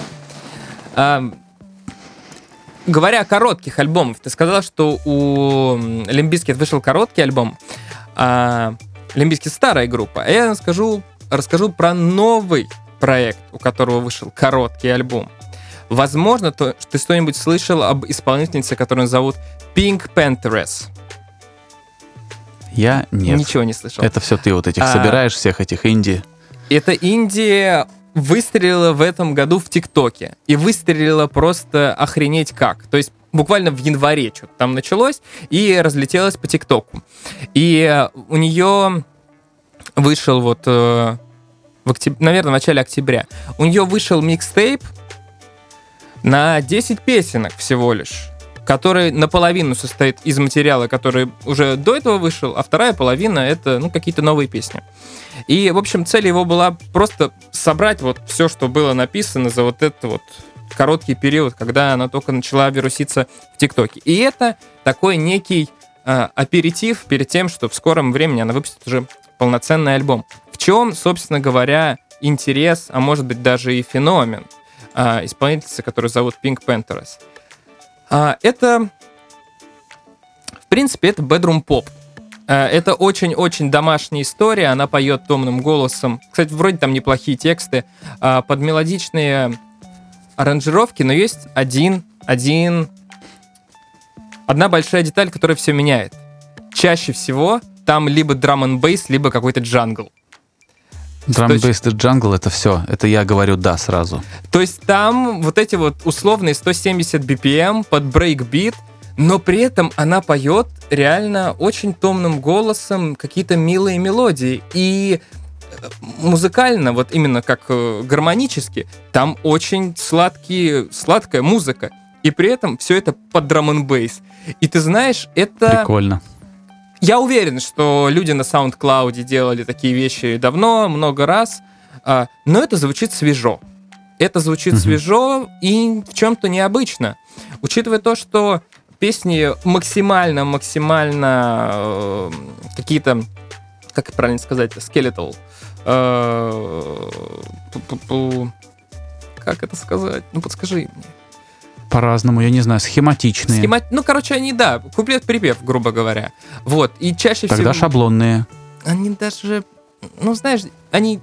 Говоря о коротких альбомах, ты сказал, что у Limp Bizkit вышел короткий альбом, а Limp Bizkit старая группа. А я скажу, расскажу про новый проект, у которого вышел короткий альбом. Возможно, то, ты что-нибудь слышал об исполнительнице, которую зовут PinkPantheress. Я нет. Ничего не слышал. Это все ты вот этих собираешь, всех этих инди. Это инди, а выстрелила в этом году в ТикТоке. И выстрелила просто охренеть как. То есть буквально в январе что-то там началось и разлетелось по ТикТоку. И у нее вышел вот, э, в октяб- наверное, в начале октября, у нее вышел микстейп на 10 песенок всего лишь который наполовину состоит из материала, который уже до этого вышел, а вторая половина это ну, какие-то новые песни. И, в общем, цель его была просто собрать вот все, что было написано за вот этот вот короткий период, когда она только начала вируситься в ТикТоке. И это такой некий э, аперитив перед тем, что в скором времени она выпустит уже полноценный альбом. Чем, собственно говоря, интерес, а может быть даже и феномен э, исполнительницы, которую зовут Pink Panthers. А, это, в принципе, это bedroom поп. А, Это очень-очень домашняя история. Она поет томным голосом. Кстати, вроде там неплохие тексты. а, Под мелодичные аранжировки, но есть один, один, одна большая деталь, которая все меняет. Чаще всего там либо драм н бейс, либо какой-то джангл. Drum. Based Jungle это все. Это я говорю да сразу. То есть там вот эти вот условные 170 BPM под брейкбит, но при этом она поет реально очень томным голосом какие-то милые мелодии. И э, музыкально, вот именно как э, гармонически, там очень сладкие, сладкая музыка. И при этом все это под драм н бейс. И ты знаешь, это... Прикольно. Я уверен, что люди на SoundCloud делали такие вещи давно, много раз, а, но это звучит свежо. Это звучит Мгм. свежо и в чем-то необычно. Учитывая то, что песни максимально, максимально э, какие-то, как правильно сказать, skeletal. э. Как это сказать? Ну, подскажи мне. По-разному, я не знаю, схематичные. Схема- Ну, короче, они, да, куплет-припев, грубо говоря. Вот, и чаще Тогда всего... шаблонные. они даже, ну, знаешь, они,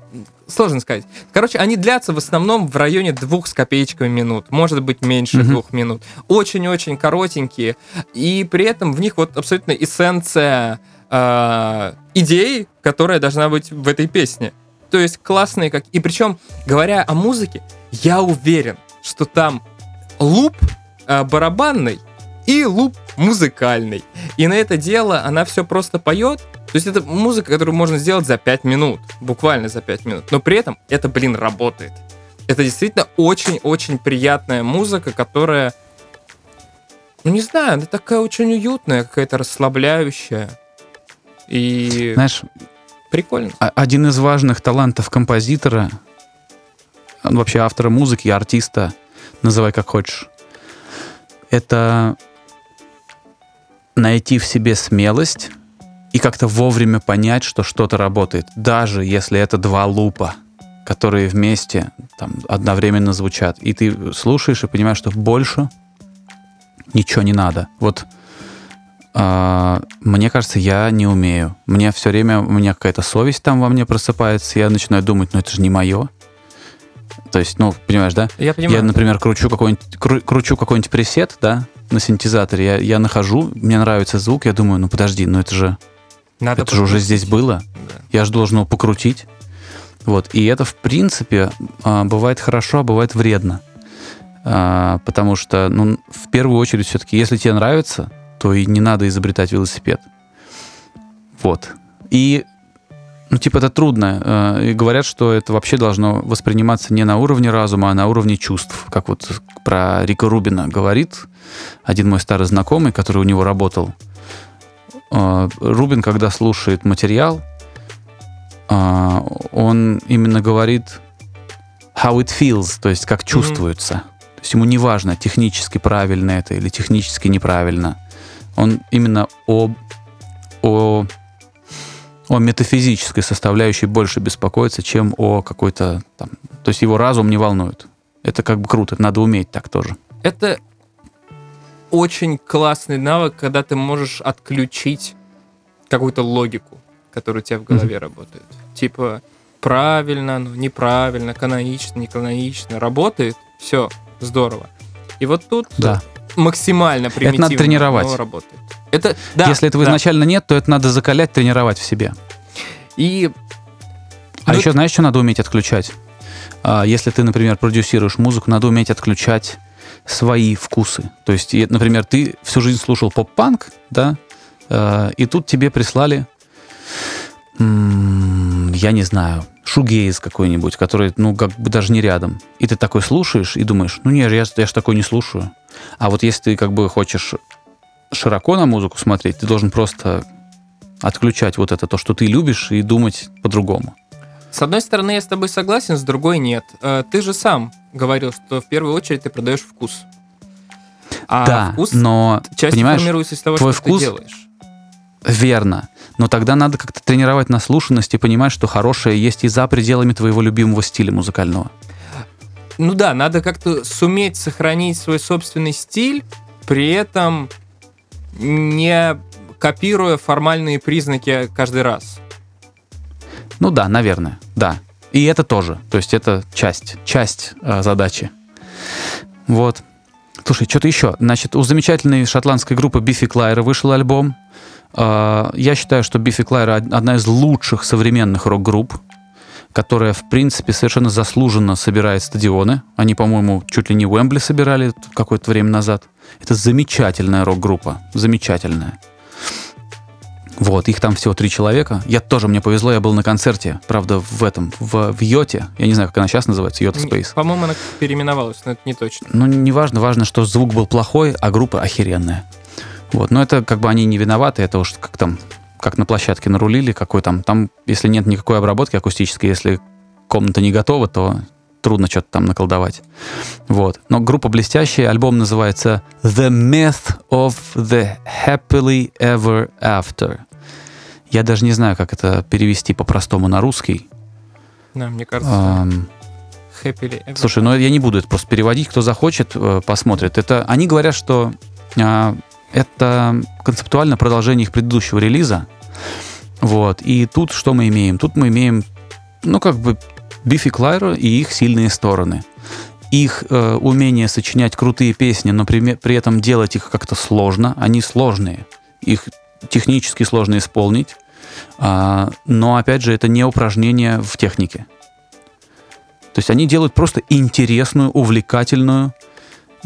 сложно сказать. Короче, они длятся в основном в районе двух с копеечками минут, может быть, меньше Мгм. двух минут. Очень-очень коротенькие, и при этом в них вот абсолютно эссенция э, идеи, которая должна быть в этой песне. То есть классные как... И причем, говоря о музыке, я уверен, что там луп э, барабанный и луп музыкальный. И на это дело она все просто поет. То есть это музыка, которую можно сделать за 5 минут. Буквально за 5 минут. Но при этом это, блин, работает. Это действительно очень-очень приятная музыка, которая... Ну, не знаю, она такая очень уютная, какая-то расслабляющая. И Знаешь, прикольно. один из важных талантов композитора, вообще автора музыки, артиста, называй как хочешь, это найти в себе смелость и как-то вовремя понять, что что-то работает, даже если это два лупа, которые вместе там, одновременно звучат. И ты слушаешь и понимаешь, что больше ничего не надо. Вот а, мне кажется, я не умею. Мне все время, у меня какая-то совесть там во мне просыпается, я начинаю думать, ну это же не мое. То есть, ну, понимаешь, да? Я понимаю. Я, например, кручу какой-нибудь, кру- кручу какой-нибудь пресет, да, на синтезаторе, я, я нахожу, мне нравится звук, я думаю, ну подожди, ну это же, Надо это же уже покрутить. здесь было, Да. я же должен его покрутить. Вот, и это, в принципе, а, бывает хорошо, а бывает вредно. А, Потому что, ну, в первую очередь, все-таки, если тебе нравится, то и не надо изобретать велосипед. Вот. И, ну, типа, это трудно. Э, И говорят, что это вообще должно восприниматься не на уровне разума, а на уровне чувств. Как вот про Рика Рубина говорит один мой старый знакомый, который у него работал. Э, Рубин, когда слушает материал, а, он именно говорит how it feels, то есть как чувствуется. То есть ему не важно, технически правильно это или технически неправильно. Он именно о, о, о метафизической составляющей больше беспокоится, чем о какой-то там... То есть его разум не волнует. Это как бы круто, надо уметь так тоже. Это очень классный навык, когда ты можешь отключить какую-то логику, которая у тебя в голове mm-hmm. работает. Типа правильно, ну, неправильно, канонично, не канонично. Работает, все, здорово. И вот тут да. Максимально примитивно это надо тренировать. работает. Это, да, Если этого да. изначально нет, то это надо закалять, тренировать в себе. И а ну, еще знаешь, что надо уметь отключать? А, если ты, например, продюсируешь музыку, надо уметь отключать свои вкусы. То есть, например, ты всю жизнь слушал поп-панк, да, а, и тут тебе прислали, я не знаю, шугейз какой-нибудь, который, ну, как бы даже не рядом. И ты такой слушаешь и думаешь, ну, нет, я, я же такой не слушаю. А вот если ты как бы хочешь широко на музыку смотреть, ты должен просто отключать вот это, то, что ты любишь, и думать по-другому. С одной стороны, я с тобой согласен, с другой нет. Э, ты же сам говорил, что в первую очередь ты продаешь вкус. А да, вкус но часть понимаешь, формируется из того, твой что вкус, ты делаешь. Верно. Но тогда надо как-то тренировать наслушанность и понимать, что хорошее есть и за пределами твоего любимого стиля музыкального. Ну да, надо как-то суметь сохранить свой собственный стиль, при этом не копируя формальные признаки каждый раз. Ну да, наверное, да. И это тоже. То есть это часть, часть э, задачи. Вот. Слушай, что-то еще. Значит, у замечательной шотландской группы Бифи Клайра вышел альбом. Э, я считаю, что Бифи Клайра одна из лучших современных рок-групп, которая, в принципе, совершенно заслуженно собирает стадионы. Они, по-моему, чуть ли не Уэмбли собирали какое-то время назад. Это замечательная рок-группа. Замечательная. Вот, их там всего три человека. Я тоже, мне повезло, я был на концерте, правда, в этом, в, в Йоте. Я не знаю, как она сейчас называется, Йота Space. По-моему, она переименовалась, но это не точно. Ну, не важно, важно, что звук был плохой, а группа охеренная. Вот, но это как бы они не виноваты, это уж как там, как на площадке нарулили, какой там, там, если нет никакой обработки акустической, если комната не готова, то трудно что-то там наколдовать. Вот. Но группа блестящая, альбом называется The Myth of the Happily Ever After. Я даже не знаю, как это перевести по-простому на русский. Да, мне кажется. Um, happily ever. Слушай, ну я не буду это просто переводить. Кто захочет, э, посмотрит. Это они говорят, что а, это концептуально продолжение их предыдущего релиза. Вот. И тут что мы имеем? Тут мы имеем, ну, как бы Бифи Клайро и их сильные стороны. Их э, умение сочинять крутые песни, но при, при этом делать их как-то сложно. Они сложные. Их технически сложно исполнить. А, но, опять же, это не упражнение в технике. То есть они делают просто интересную, увлекательную,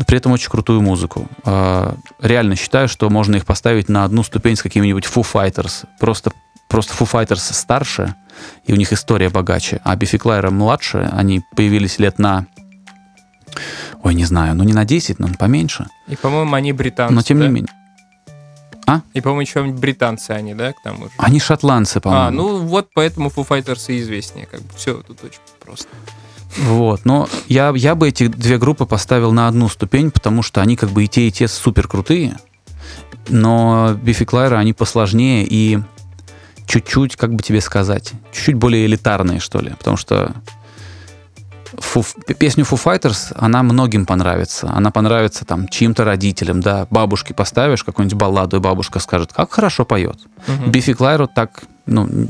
при этом очень крутую музыку. А, реально считаю, что можно их поставить на одну ступень с какими-нибудь Foo Fighters. Просто, просто Foo Fighters старше, и у них история богаче. А Бифи Клайра младше, они появились лет на... Ой, не знаю, ну не на 10, но поменьше. И, по-моему, они британцы, Но тем да? не менее. А? И, по-моему, еще британцы они, да, к тому же? Они шотландцы, по-моему. А, ну вот поэтому Foo Fighters и известнее. Как бы все тут очень просто. Вот, но я, я бы эти две группы поставил на одну ступень, потому что они как бы и те, и те супер крутые, но Бифи Клайра, они посложнее и чуть-чуть, как бы тебе сказать, чуть-чуть более элитарные, что ли, потому что Фу, песню Foo Fighters, она многим понравится. Она понравится там чьим-то родителям, да. Бабушке поставишь какую-нибудь балладу, и бабушка скажет, как хорошо поет. Угу. Бифи Клайру так, ну,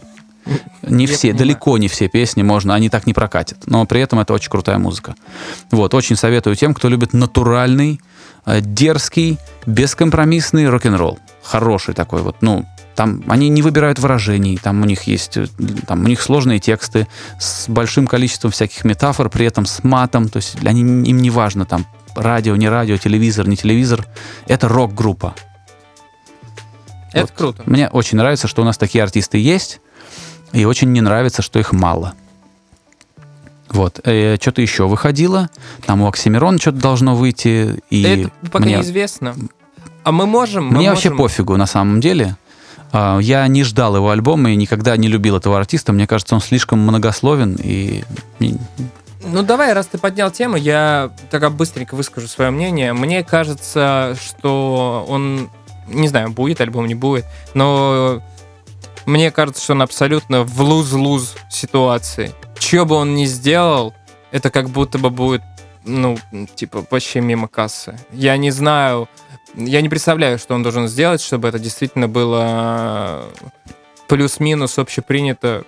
не все, понимаю. далеко не все песни можно, они так не прокатят. Но при этом это очень крутая музыка. Вот, очень советую тем, кто любит натуральный, э, дерзкий, бескомпромиссный рок-н-ролл. Хороший такой вот, ну, там они не выбирают выражений, там у них есть, э, там у них сложные тексты с большим количеством всяких метафор, при этом с матом, то есть они, им не важно там радио, не радио, телевизор, не телевизор, это рок-группа. Это вот. круто. Мне очень нравится, что у нас такие артисты есть, и очень не нравится, что их мало. Вот. Э, что-то еще выходило. Там у Оксимирона что-то должно выйти. И Это пока мне... неизвестно. А мы можем... Мне мы вообще можем... пофигу на самом деле. А, я не ждал его альбома и никогда не любил этого артиста. Мне кажется, он слишком многословен и... Ну давай, раз ты поднял тему, я тогда быстренько выскажу свое мнение. Мне кажется, что он, не знаю, будет альбом, не будет, но мне кажется, что он абсолютно в луз-луз ситуации. Что бы он ни сделал, это как будто бы будет ну, типа, вообще мимо кассы. Я не знаю, я не представляю, что он должен сделать, чтобы это действительно было плюс-минус общепринято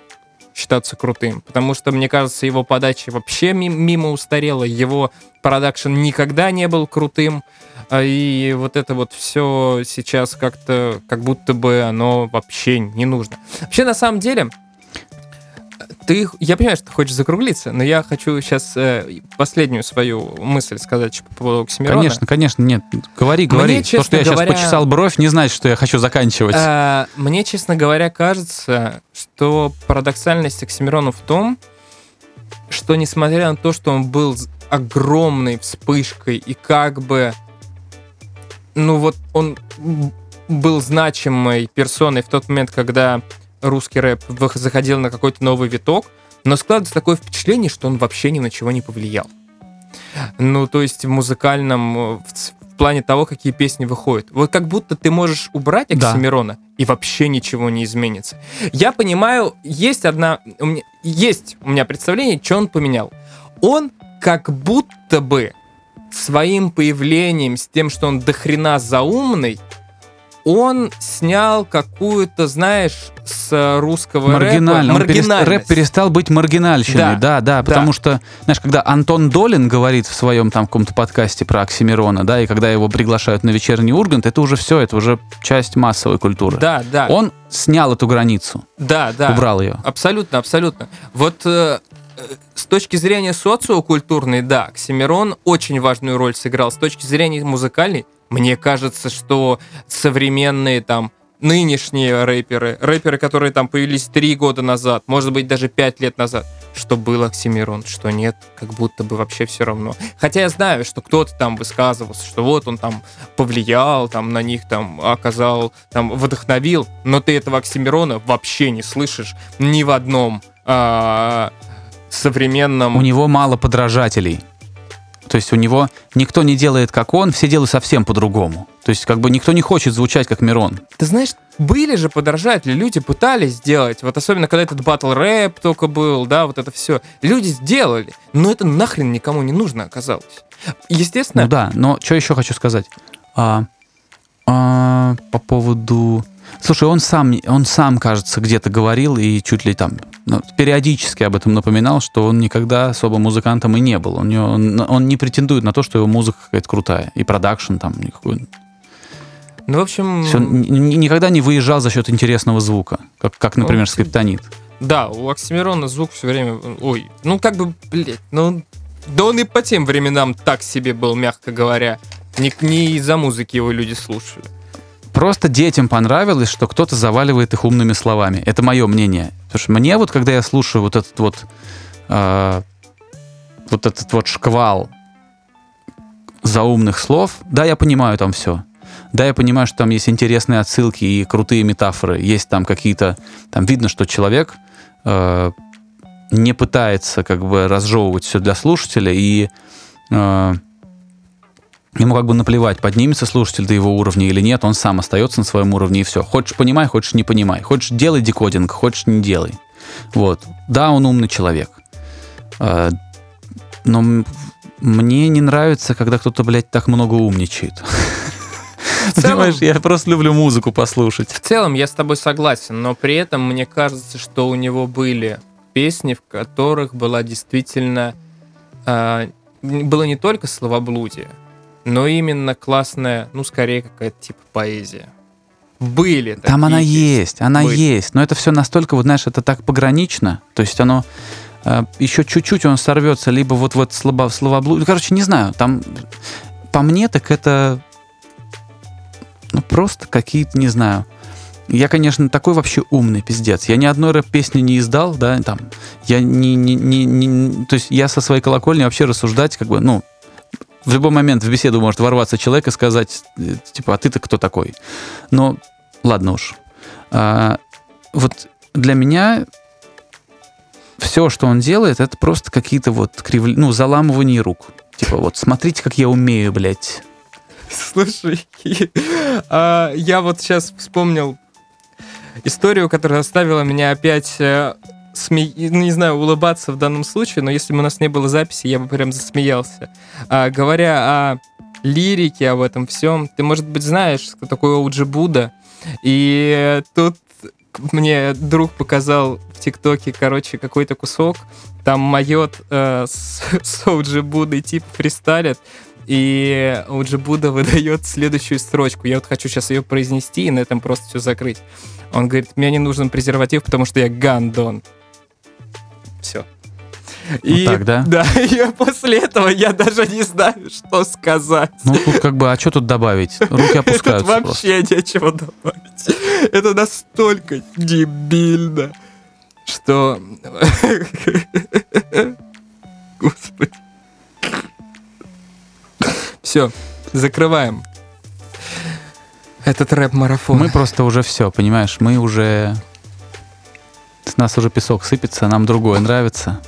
считаться крутым. Потому что, мне кажется, его подача вообще мимо устарела, его продакшн никогда не был крутым. А, и вот это вот все сейчас как-то, как будто бы оно вообще не нужно. Вообще, на самом деле, ты, я понимаю, что ты хочешь закруглиться, но я хочу сейчас э, последнюю свою мысль сказать по поводу Оксимирона. Конечно, конечно, нет. Говори, говори. Мне, То, что я говоря, сейчас почесал бровь, не значит, что я хочу заканчивать. Э, мне, честно говоря, кажется, что парадоксальность Оксимирона в том, что несмотря на то, что он был огромной вспышкой и как бы, ну вот он был значимой персоной в тот момент, когда русский рэп заходил на какой-то новый виток, но складывается такое впечатление, что он вообще ни на чего не повлиял. Ну, то есть в музыкальном, э, в плане того, какие песни выходят. Вот как будто ты можешь убрать Оксимирона, да. и вообще ничего не изменится. Я понимаю, есть одна... У меня, есть у меня представление, что он поменял. Он как будто бы своим появлением, с тем, что он дохрена заумный, он снял какую-то, знаешь, с русского Маргинально. рэпа маргинальность. рэп перестал быть маргинальщиной, да, да, да, потому да. что, знаешь, когда Антон Долин говорит в своем там каком-то подкасте про Оксимирона, да, и когда его приглашают на вечерний Ургант, это уже все, это уже часть массовой культуры. Да, да. Он снял эту границу. Да, да. Убрал ее. Абсолютно, абсолютно. Вот э, с точки зрения социокультурной, да, Оксимирон очень важную роль сыграл. С точки зрения музыкальной, мне кажется, что современные там нынешние рэперы, рэперы, которые там появились три года назад, может быть, даже пять лет назад, что было Оксимирон, что нет, как будто бы вообще все равно. Хотя я знаю, что кто-то там высказывался, что вот он там повлиял, там на них там оказал, там вдохновил, но ты этого Оксимирона вообще не слышишь ни в одном а, современном... У него мало подражателей. То есть у него никто не делает как он, все делают совсем по-другому. То есть как бы никто не хочет звучать как Мирон. Ты знаешь, были же подражатели, люди пытались сделать, вот особенно когда этот батл рэп только был, да, вот это все. Люди сделали, но это нахрен никому не нужно оказалось. Естественно... Ну да, но что еще хочу сказать? А, а, по поводу Слушай, он сам, он сам, кажется, где-то говорил и чуть ли там ну, периодически об этом напоминал, что он никогда особо музыкантом и не был. Он, он, он не претендует на то, что его музыка какая-то крутая. И продакшн там никакой. Ну, в общем... Он никогда не выезжал за счет интересного звука, как, как например, он... скриптонит. Да, у Оксимирона звук все время... Ой, ну как бы, блядь, ну... Да он и по тем временам так себе был, мягко говоря. Не, не из-за музыки его люди слушали. Просто детям понравилось, что кто-то заваливает их умными словами. Это мое мнение. Потому что мне вот, когда я слушаю вот этот вот, э, вот этот вот шквал заумных слов, да, я понимаю там все. Да, я понимаю, что там есть интересные отсылки и крутые метафоры. Есть там какие-то... Там видно, что человек э, не пытается как бы разжевывать все для слушателя и э, Ему как бы наплевать, поднимется слушатель до его уровня или нет, он сам остается на своем уровне и все. Хочешь понимай, хочешь не понимай. Хочешь делай декодинг, хочешь не делай. Вот. Да, он умный человек. А, но мне не нравится, когда кто-то, блядь, так много умничает. [LAUGHS] Понимаешь, я просто люблю музыку послушать. В целом я с тобой согласен, но при этом мне кажется, что у него были песни, в которых была действительно... Э, было не только словоблудие, но именно классная, ну, скорее какая-то типа поэзия. Были такие Там она есть, она Были. есть, но это все настолько, вот знаешь, это так погранично, то есть оно э, еще чуть-чуть он сорвется, либо вот вот слабо, словоблуд, ну, короче, не знаю, там по мне так это ну, просто какие-то, не знаю, я, конечно, такой вообще умный пиздец. Я ни одной рэп-песни не издал, да, там. Я не, не, не, не... То есть я со своей колокольни вообще рассуждать, как бы, ну, в любой момент в беседу может ворваться человек и сказать, типа, а ты-то кто такой? Но ладно уж. А, вот для меня все, что он делает, это просто какие-то вот крив... ну, заламывания рук. Типа, вот, смотрите, как я умею, блядь. Слушай, [LAUGHS] а, я вот сейчас вспомнил историю, которая заставила меня опять э, сме... ну, не знаю, улыбаться в данном случае, но если бы у нас не было записи, я бы прям засмеялся. А, говоря о лирике, об этом всем, ты, может быть, знаешь, что такое Оуджи Будда, и тут мне друг показал в ТикТоке, короче, какой-то кусок, там майот э, с, [LAUGHS] с Оуджи Буддой типа фристайлит, и Оуджи Будда [LAUGHS] выдает следующую строчку. Я вот хочу сейчас ее произнести и на этом просто все закрыть. Он говорит, мне не нужен презерватив, потому что я гандон. Все. Вот так, да? Да, [LAUGHS] и после этого я даже не знаю, что сказать. Ну, тут как бы, а что тут добавить? Руки [LAUGHS] опускаются Тут вообще просто. нечего добавить. Это настолько дебильно, что... [LAUGHS] Господи. Все, закрываем этот рэп-марафон. Мы просто уже все, понимаешь? Мы уже... С нас уже песок сыпется, нам другое нравится.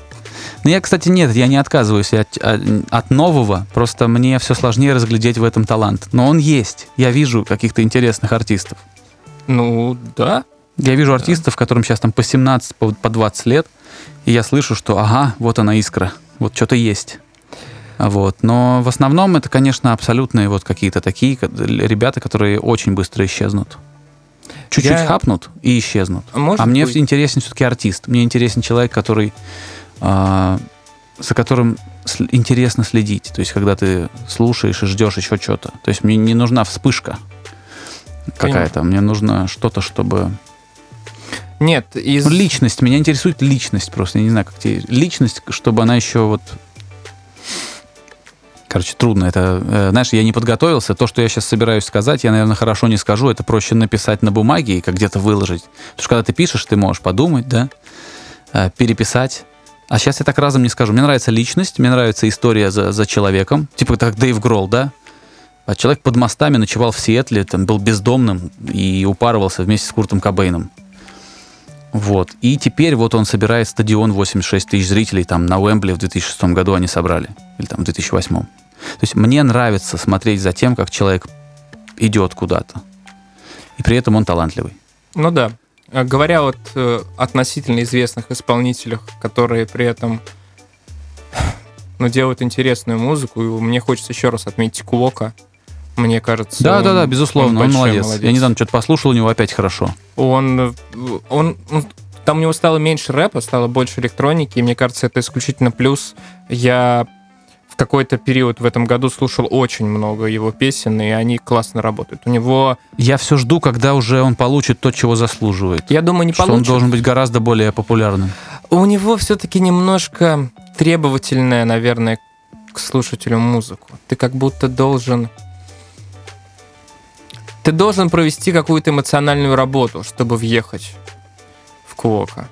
Ну, я, кстати, нет, я не отказываюсь от, от нового, просто мне все сложнее разглядеть в этом талант. Но он есть. Я вижу каких-то интересных артистов. Ну, да. Я вижу артистов, которым сейчас там по 17, по, по 20 лет, и я слышу, что ага, вот она искра, вот что-то есть. Вот. Но в основном это, конечно, абсолютные вот какие-то такие ребята, которые очень быстро исчезнут. Чуть-чуть я... хапнут и исчезнут. Может а мне быть. интересен все-таки артист. Мне интересен человек, который э, за которым интересно следить. То есть, когда ты слушаешь и ждешь еще что-то. То есть, мне не нужна вспышка какая-то. Мне нужно что-то, чтобы... Нет, из... Ну, личность. Меня интересует личность просто. Я не знаю, как тебе... Личность, чтобы она еще вот Короче, трудно. Это, э, знаешь, я не подготовился. То, что я сейчас собираюсь сказать, я, наверное, хорошо не скажу. Это проще написать на бумаге и как где-то выложить. Потому что когда ты пишешь, ты можешь подумать, да, э, переписать. А сейчас я так разом не скажу. Мне нравится личность, мне нравится история за, за человеком. Типа как Дэйв Гролл, да? А человек под мостами ночевал в Сиэтле, там был бездомным и упарывался вместе с Куртом Кобейном. Вот. И теперь вот он собирает стадион 86 тысяч зрителей там на Уэмбли в 2006 году они собрали. Или там в 2008. То есть мне нравится смотреть за тем, как человек идет куда-то. И при этом он талантливый. Ну да. А говоря вот э, относительно известных исполнителях, которые при этом ну, делают интересную музыку, и мне хочется еще раз отметить Куока. Мне кажется, да, он, да, да, безусловно, он, он молодец. молодец. Я недавно что-то послушал, у него опять хорошо. Он, э, он, он, там у него стало меньше рэпа, стало больше электроники, и мне кажется, это исключительно плюс. Я какой-то период в этом году слушал очень много его песен, и они классно работают. У него... Я все жду, когда уже он получит то, чего заслуживает. Я думаю, не что получит. он должен быть гораздо более популярным. У него все-таки немножко требовательная, наверное, к слушателю музыку. Ты как будто должен ты должен провести какую-то эмоциональную работу, чтобы въехать в Куока.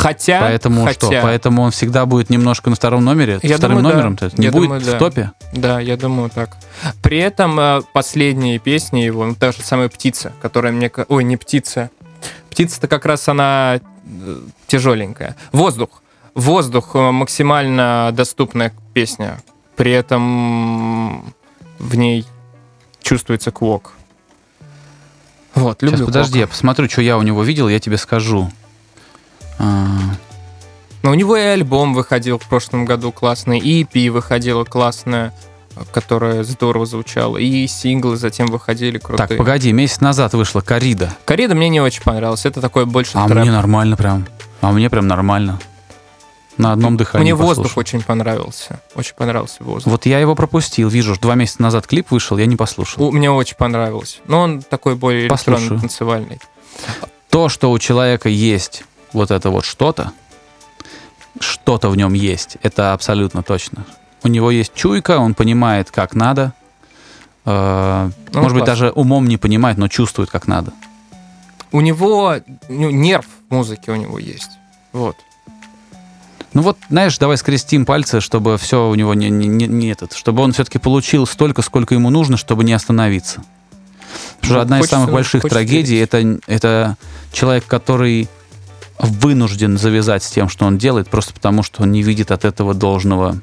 Хотя... Поэтому хотя, что? Поэтому он всегда будет немножко на втором номере? Я Вторым думаю, да. номером-то? Не Я будет думаю, в да. топе? Да, я думаю так. При этом э, последние песни его, ну, та же самая «Птица», которая мне... Ой, не «Птица». «Птица»-то как раз она э, тяжеленькая. «Воздух». «Воздух» максимально доступная песня. При этом в ней чувствуется квок. Вот, люблю Сейчас, подожди, я Квока. посмотрю, что я у него видел, я тебе скажу. А, Но у него и альбом выходил в прошлом году классный, и EP выходила классная, которая здорово звучала, и синглы затем выходили крутые. Так, погоди, месяц назад вышла «Корида». Корида мне не очень понравилась, это такой больше А трэп. мне нормально прям. А мне прям нормально. На одном дыхании Мне воздух послушал. очень понравился. Очень понравился воздух. Вот я его пропустил. Вижу, два месяца назад клип вышел, я не послушал. У- Мне очень понравился. Но он такой более Послушаю. электронно танцевальный. То, что у человека есть вот это вот что-то, что-то в нем есть, это абсолютно точно. У него есть чуйка, он понимает, как надо. Э, Ну, Может быть, классно. даже умом не понимает, но чувствует, как надо. У него ну, нерв в музыке у него есть. Вот. Ну вот, знаешь, давай скрестим пальцы, чтобы все у него не, не, не- не этот, чтобы он все-таки получил столько, сколько ему нужно, чтобы не остановиться. Потому что Ну, одна из самых больших трагедий это, это человек, который вынужден завязать с тем, что он делает, просто потому что он не видит от этого должного,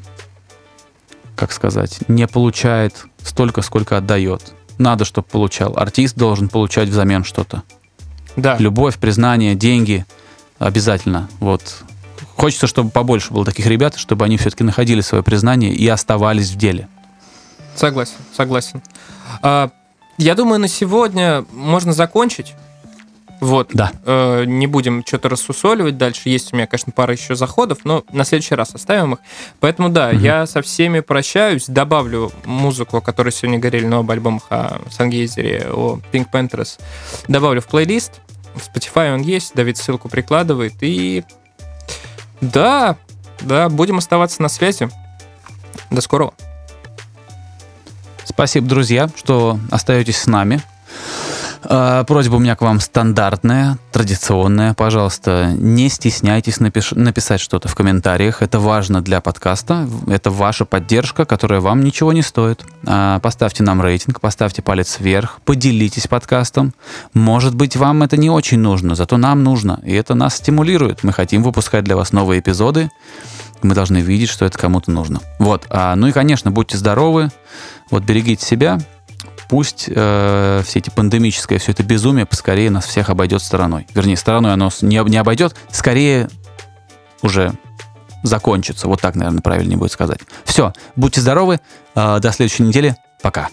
как сказать, не получает столько, сколько отдает. Надо, чтобы получал. Артист должен получать взамен что-то. Да. Любовь, признание, деньги, обязательно. Вот. Хочется, чтобы побольше было таких ребят, чтобы они все-таки находили свое признание и оставались в деле. Согласен, согласен. А, я думаю, на сегодня можно закончить. Вот. Да. Э, не будем что-то рассусоливать дальше. Есть у меня, конечно, пара еще заходов, но на следующий раз оставим их. Поэтому да, Мгм. я со всеми прощаюсь. Добавлю музыку, о которой сегодня говорили на оба альбомах о Сангейзере, о Pink Panthers. Добавлю в плейлист. В Spotify он есть, Давид ссылку прикладывает. И да, да, будем оставаться на связи. До скорого. Спасибо, друзья, что остаетесь с нами. Э, Просьба у меня к вам стандартная, традиционная. Пожалуйста, не стесняйтесь напиш- написать что-то в комментариях. Это важно для подкаста. Это ваша поддержка, которая вам ничего не стоит. А, Поставьте нам рейтинг, поставьте палец вверх, поделитесь подкастом. Может быть, вам это не очень нужно, зато нам нужно. И это нас стимулирует. Мы хотим выпускать для вас новые эпизоды. Мы должны видеть, что это кому-то нужно. Вот. А, ну и, конечно, будьте здоровы. Вот берегите себя. Пусть э, все эти пандемическое, все это безумие поскорее нас всех обойдет стороной. Вернее, стороной оно не, не обойдет, скорее уже закончится. Вот так, наверное, правильнее будет сказать. Все, будьте здоровы. э, до следующей недели. Пока.